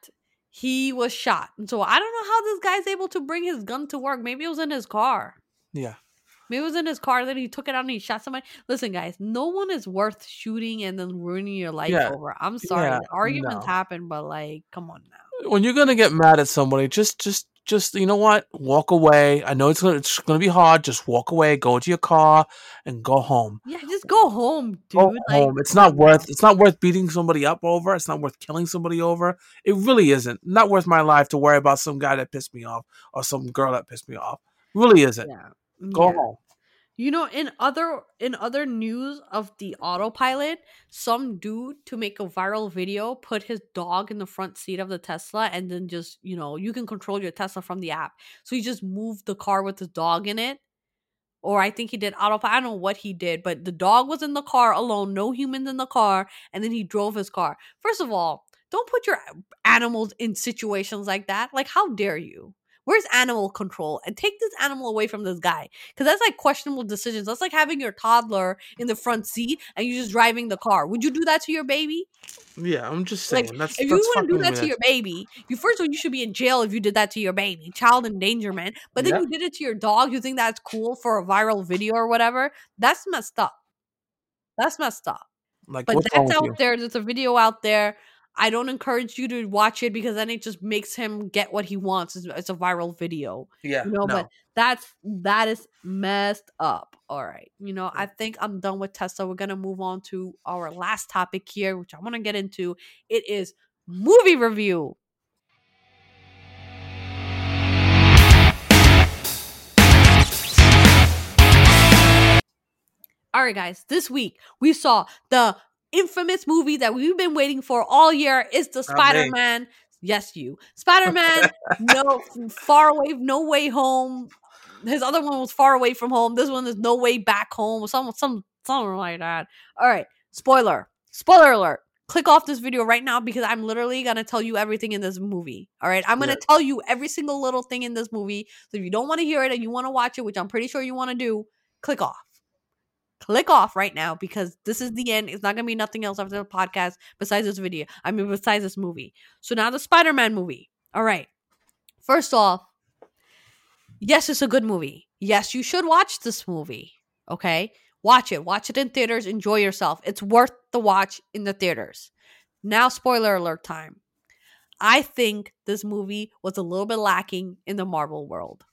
he was shot. And so I don't know how this guy's able to bring his gun to work. Maybe it was in his car. yeah. Maybe it was in his car Then he took it out and he shot somebody. Listen, guys, no one is worth shooting and then ruining your life Yeah, over. I'm sorry. yeah, arguments no. happen, but like, come on now. When you're gonna get mad at somebody, just just just you know what? Walk away. I know it's gonna it's gonna be hard. Just walk away. Go to your car and go home. Yeah, just go home, dude. Go like, home. It's not worth. It's not worth beating somebody up over. It's not worth killing somebody over. It really isn't. Not worth my life to worry about some guy that pissed me off or some girl that pissed me off. Really isn't. yeah. Go yeah. home. You know, in other in other news of the autopilot, some dude to make a viral video put his dog in the front seat of the Tesla and then just, you know, you can control your Tesla from the app. So he just moved the car with his dog in it. Or I think he did autopilot. I don't know what he did, but the dog was in the car alone, no humans in the car, and then he drove his car. First of all, don't put your animals in situations like that. Like, how dare you? Where's animal control? And take this animal away from this guy. Because that's like questionable decisions. That's like having your toddler in the front seat and you're just driving the car. Would you do that to your baby? Yeah, I'm just Like, saying. that's If that's you want to do that to your baby, you first of all, you should be in jail if you did that to your baby. Child endangerment. But then Yeah. you did it to your dog. You think that's cool for a viral video or whatever. That's messed up. That's messed up. like But that's out you? there. There's a video out there. I don't encourage you to watch it because then it just makes him get what he wants. It's, it's a viral video, Yeah, you know. no. But that's that is messed up. All right, you know. I think I'm done with Tesla. We're gonna move on to our last topic here, which I want to get into. It is movie review. All right, guys. This week we saw the infamous movie that we've been waiting for all year. Is the Spider Man? Yes, you. Spider Man. no, far away, no way home. His other one was far away from home. This one is no way back home. or Some, some, something like that. All right. Spoiler. Spoiler alert. Click off this video right now because I'm literally gonna tell you everything in this movie. All right, I'm gonna Yeah. tell you every single little thing in this movie. So if you don't want to hear it and you want to watch it, which I'm pretty sure you want to do, click off click off right now because this is the end. It's not gonna be nothing else after the podcast besides this video. I mean, besides this movie. So now the Spider-Man movie. All right. First off, yes, it's a good movie. Yes, you should watch this movie. Okay? Watch it. Watch it in theaters. Enjoy yourself. It's worth the watch in the theaters. Now, spoiler alert time. I think this movie was a little bit lacking in the Marvel world.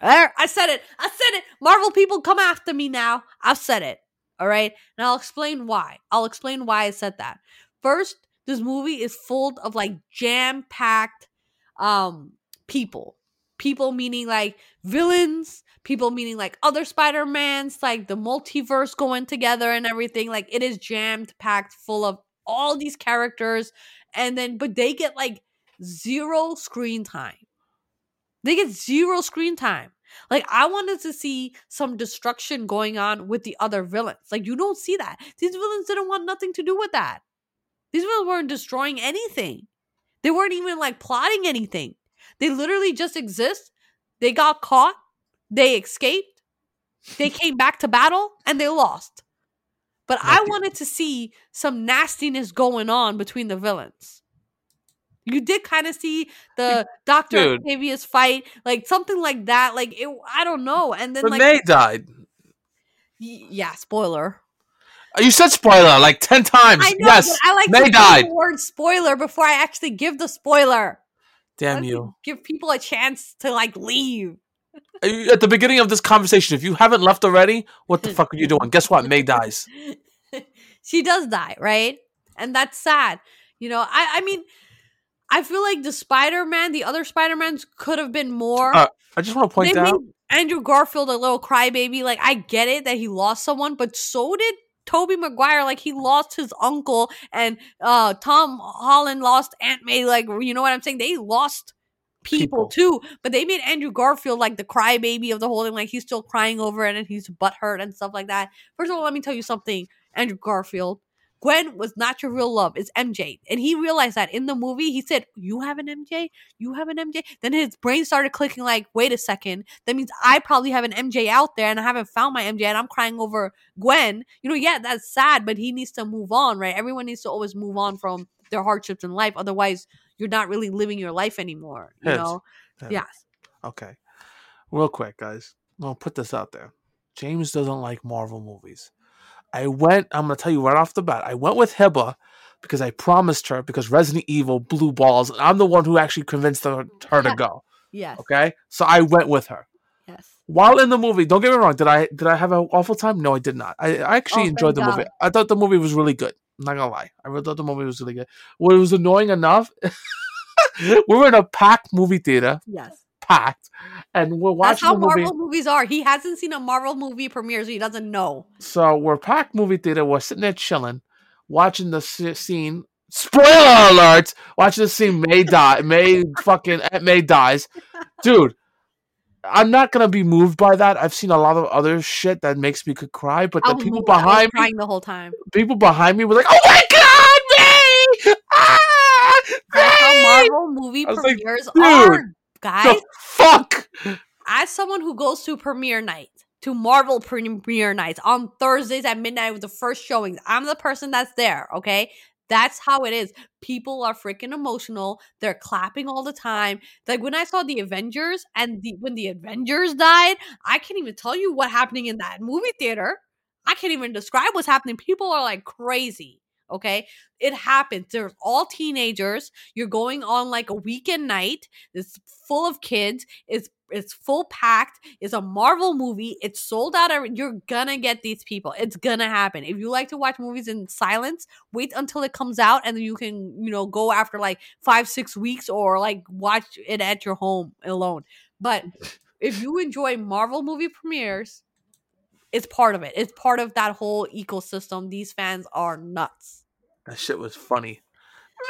There, I said it. I said it. Marvel people come after me now. I've said it. All right. And I'll explain why. I'll explain why I said that. First, this movie is full of like jam packed um people. People meaning like villains, people meaning like other Spider-Mans, like the multiverse going together and everything. Like it is jammed packed full of all these characters. And then but they get like zero screen time. They get zero screen time. Like I wanted to see some destruction going on with the other villains. Like you don't see that. These villains didn't want nothing to do with that. These villains weren't destroying anything. They weren't even like plotting anything. They literally just exist. They got caught. They escaped. They came back to battle and they lost. But I wanted to see some nastiness going on between the villains. You did kind of see the Doctor. Octavius fight, like something like that. Like it, I don't know. And then like, Renee died. y- yeah, spoiler. You said spoiler like ten times. I know, yes, I like May to died. the word spoiler before I actually give the spoiler. Damn you. Give people a chance to like leave. Uh, At the beginning of this conversation, if you haven't left already, what the fuck are you doing? Guess what? May dies. she does die, right? And that's sad. You know, I I mean, I feel like the Spider Man, the other Spider Mans could have been more. Uh, I just want to point out. Andrew Garfield a little crybaby. Like I get it that he lost someone, but so did Tobey Maguire. Like he lost his uncle, and uh Tom Holland lost Aunt May. Like you know what I'm saying? They lost people, People. too, but they made Andrew Garfield like the crybaby of the whole thing. Like he's still crying over it, and he's butthurt and stuff like that. First of all, let me tell you something, Andrew Garfield. Gwen was not your real love. It's MJ. And he realized that in the movie. He said, You have an MJ? You have an MJ? Then his brain started clicking, like, wait a second. That means I probably have an MJ out there and I haven't found my MJ and I'm crying over Gwen. You know, yeah, that's sad, but he needs to move on, right? Everyone needs to always move on from their hardships in life. Otherwise, you're not really living your life anymore. You Heads. know? Heads. Yes. Okay. Real quick, guys. I'll put this out there. James doesn't like Marvel movies. I went, I'm going to tell you right off the bat, I went with Hiba because I promised her because Resident Evil blew balls. And I'm the one who actually convinced her, her to go. Yes. Okay. So I went with her. Yes. While in the movie, don't get me wrong, did I did I have an awful time? No, I did not. I, I actually Oh, enjoyed the thank movie. I thought the movie was really good. I'm not gonna lie. I really thought the movie was really good. What was annoying enough, we were in a packed movie theater, Yes. Packed, and we're watching. That's how movie. Marvel movies are. He hasn't seen a Marvel movie premiere, so he doesn't know. So we're packed movie theater. We're sitting there chilling, watching the scene. Spoiler alert! Watching the scene. May die. May fucking Aunt May dies, dude. I'm not gonna be moved by that. I've seen a lot of other shit that makes me could cry, but the people. Behind me, crying the whole time. people behind me were like, "Oh my god, May! Ah, That's how Marvel movie was like, premieres are, guys. The fuck!" As someone who goes to premiere night, to Marvel premiere nights on Thursdays at midnight with the first showings, I'm the person that's there. Okay, that's how it is. People are freaking emotional. They're clapping all the time. Like when I saw the Avengers and the when the Avengers died, I can't even tell you what happening in that movie theater. I can't even describe what's happening. People are like crazy. Okay, it happens. They're all teenagers. You're going on like a weekend night. It's full of kids. It's it's full packed. It's a Marvel movie. It's sold out. You're gonna get these people. It's gonna happen. If you like to watch movies in silence, wait until it comes out, and then you can you know go after like five six weeks or like watch it at your home alone. But if you enjoy Marvel movie premieres, it's part of it. It's part of that whole ecosystem. These fans are nuts. That shit was funny.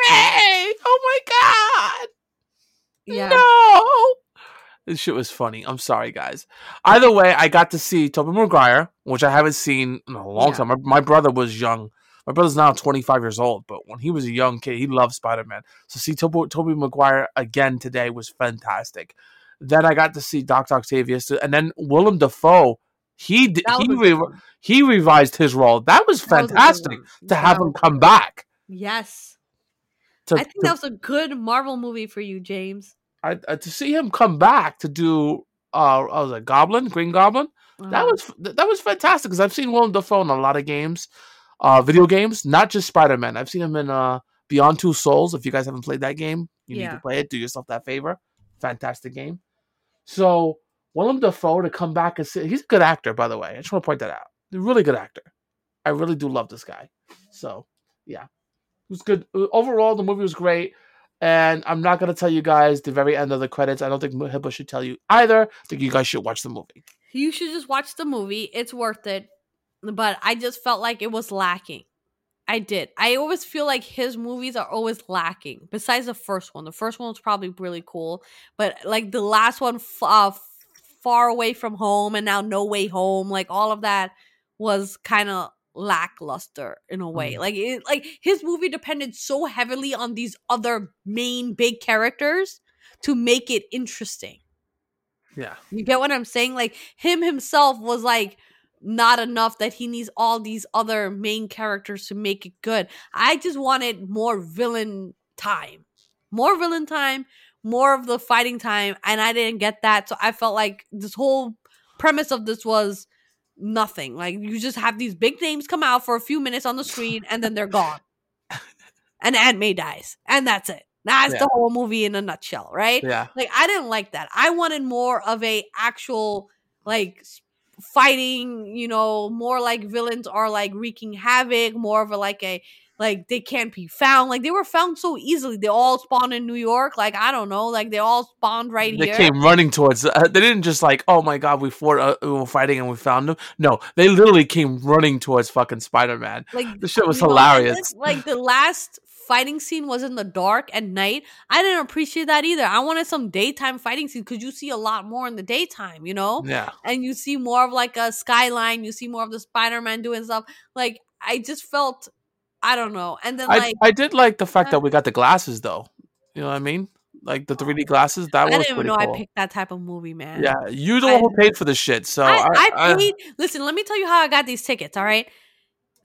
May! Oh my god! Yeah. No! This shit was funny. I'm sorry, guys. Either way, I got to see Tobey Maguire, which I haven't seen in a long Yeah. time. My, my brother was young. My brother's now 25 years old, but when he was a young kid, he loved Spider Man. So see Tobey, Tobey Maguire again today was fantastic. Then I got to see Doctor Octavius, and then Willem Dafoe. He he re- he revised his role. That was That was fantastic to That have him come back. Yes. to, I think to, that was a good Marvel movie for you, James. I, uh, to see him come back to do uh I was like Goblin, Green Goblin. That Uh-huh. was that was fantastic because I've seen Willem Dafoe in a lot of games, uh, video games, not just Spider Man. I've seen him in uh Beyond Two Souls. If you guys haven't played that game, you need to play it. Do yourself that favor. Fantastic game. So Willem Dafoe to come back and say he's a good actor, by the way. I just want to point that out. He's a really good actor. I really do love this guy. So yeah, it was good. Uh, Overall, the movie was great. And I'm not gonna tell you guys the very end of the credits. I don't think Hiba should tell you either. I think you guys should watch the movie. You should just watch the movie. It's worth it. But I just felt like it was lacking. I did. I always feel like his movies are always lacking. Besides the first one, the first one was probably really cool, but like the last one, uh, far away from home, and now No Way Home, like all of that was kind of lackluster in a way. Mhm. Like it, like his movie depended so heavily on these other main big characters to make it interesting. Yeah. You get what I'm saying? Like him himself was like not enough that he needs all these other main characters to make it good. I just wanted more villain time. More villain time, more of the fighting time, and I didn't get that. So I felt like this whole premise of this was nothing. Like you just have these big names come out for a few minutes on the screen and then they're gone. and Aunt May dies. And that's it. That's Yeah. the whole movie in a nutshell, right? Yeah. like i didn't like that i wanted more of a actual like fighting you know more like villains are like wreaking havoc more of a like a like they can't be found like they were found so easily they all spawned in new york like i don't know like they all spawned right they here They came running towards. Uh, they didn't just like, oh my god, we fought, uh, we were fighting and we found them. No, they literally came running towards fucking Spider Man. like the shit was you know, hilarious. like the last fighting scene was in the dark at night i didn't appreciate that either i wanted some daytime fighting scene because you see a lot more in the daytime you know Yeah, and you see more of like a skyline you see more of the spider-man doing stuff like i just felt i don't know and then I like I did like the fact that we got the glasses though. You know what I mean? Like the 3D glasses. That i was didn't even know cool. i picked that type of movie man yeah, you the one who paid for the shit. So I, I, I paid listen let me tell you how i got these tickets all right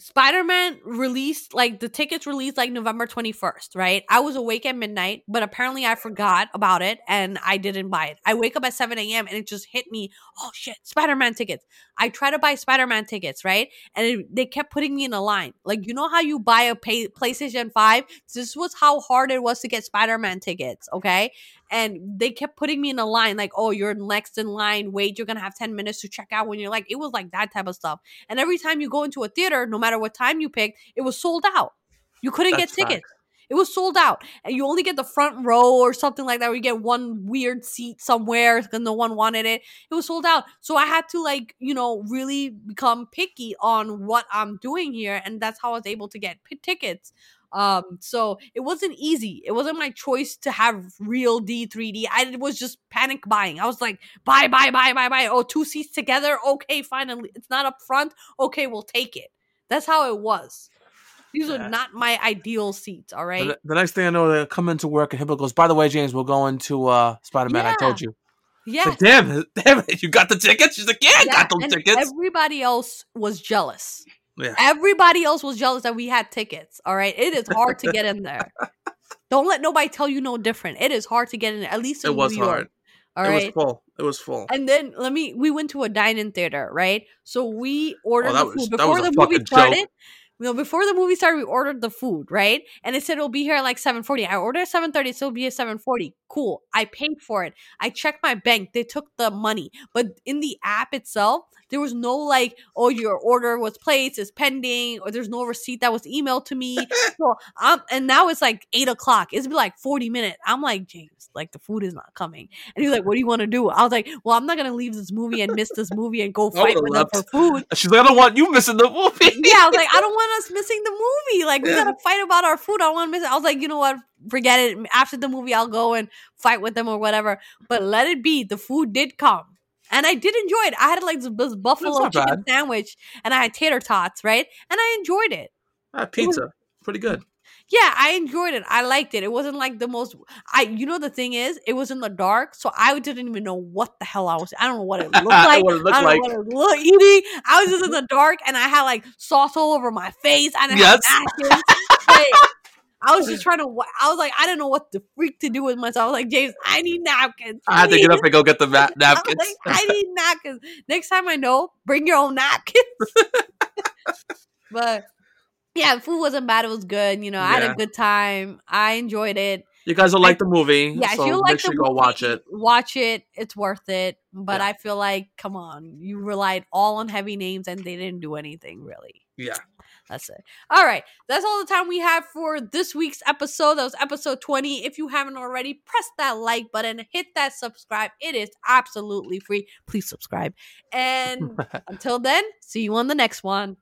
Spider-Man released like the tickets released like November 21st, right? I was awake at midnight, but apparently I forgot about it and I didn't buy it. I wake up at 7 a.m. and it just hit me. Oh shit, Spider-Man tickets. I try to buy Spider-Man tickets, right? And it, they kept putting me in a line. Like, you know how you buy a pay, PlayStation 5? This was how hard it was to get Spider-Man tickets, okay? And they kept putting me in a line, like, oh, you're next in line. Wait, you're gonna have 10 minutes to check out when you're like, it was like that type of stuff. And every time you go into a theater, no matter what time you picked, it was sold out. You couldn't That's get tickets. It was sold out. And you only get the front row or something like that, where you get one weird seat somewhere because no one wanted it. It was sold out. So I had to, like, you know, really become picky on what I'm doing here. And that's how I was able to get p- tickets. Um, so it wasn't easy. It wasn't my choice to have RealD 3D. I was just panic buying. I was like, buy, buy, buy, buy, buy. Oh, two seats together. Okay, finally. It's not up front. Okay, we'll take it. That's how it was. These Yeah. are not my ideal seats, all right? The, the next thing I know, they come into work and Hiba goes, "By the way, James, we're going to uh, Spider Man. I told you." Yeah. like, damn, damn it, you got the tickets? She's like, "Yeah, I yeah, got those and tickets." Everybody else was jealous. Yeah, Everybody else was jealous that we had tickets. All right. It is hard to get in there. Don't let nobody tell you no different. It is hard to get in there, at least in it was New York. hard. All it right. was full. It was full. And then let me we went to a dine-in theater, right? So we ordered Oh, the food that before the movie started. joke. You know, before the movie started, we ordered the food, right? And it said it'll be here at like 7:40. I ordered at 7:30, so it'll be at 7:40. Cool. I paid for it. I checked my bank. They took the money. But in the app itself, there was no like, oh, your order was placed, it's pending, or there's no receipt that was emailed to me. so um, and now it's like eight o'clock. It's been like 40 minutes. I'm like, James, like the food is not coming. And he's like, What do you want to do? I was like, Well, I'm not gonna leave this movie and miss this movie and go fight with them for food. She's like, "I don't want you missing the movie." Yeah, I was like, I don't want us missing the movie. Like, we gotta fight about our food. I don't want to miss it. I was like, you know what? Forget it. After the movie, I'll go and fight with them or whatever. But let it be. The food did come. And I did enjoy it. I had like this, buffalo chicken bad. sandwich and I had tater tots, right? And I enjoyed it. Ah, pizza, pretty good. Yeah, I enjoyed it. I liked it. It wasn't like the most I you know the thing is, it was in the dark, so I didn't even know what the hell I was I don't know what it looked like. what it looked I don't like. know what it looked eating. I was just in the dark and I had like sauce all over my face and I Yes. had napkins. like, I was just trying to. I was like, I didn't know what the freak to do with myself. I was like, James, I need napkins. I had to get up and go get the ma- I was napkins. like, I need napkins. Next time I know, bring your own napkins. but yeah, food wasn't bad. It was good. You know, I had a good time. I enjoyed it. You guys will like the movie. Yeah, if so you make like sure the you go watch it. Watch it. It's worth it. But Yeah. I feel like, come on, you relied all on heavy names and they didn't do anything really. Yeah. That's it. All right. That's all the time we have for this week's episode. That was episode 20. If you haven't already, press that like button, hit that subscribe. It is absolutely free. Please subscribe. And until then, see you on the next one.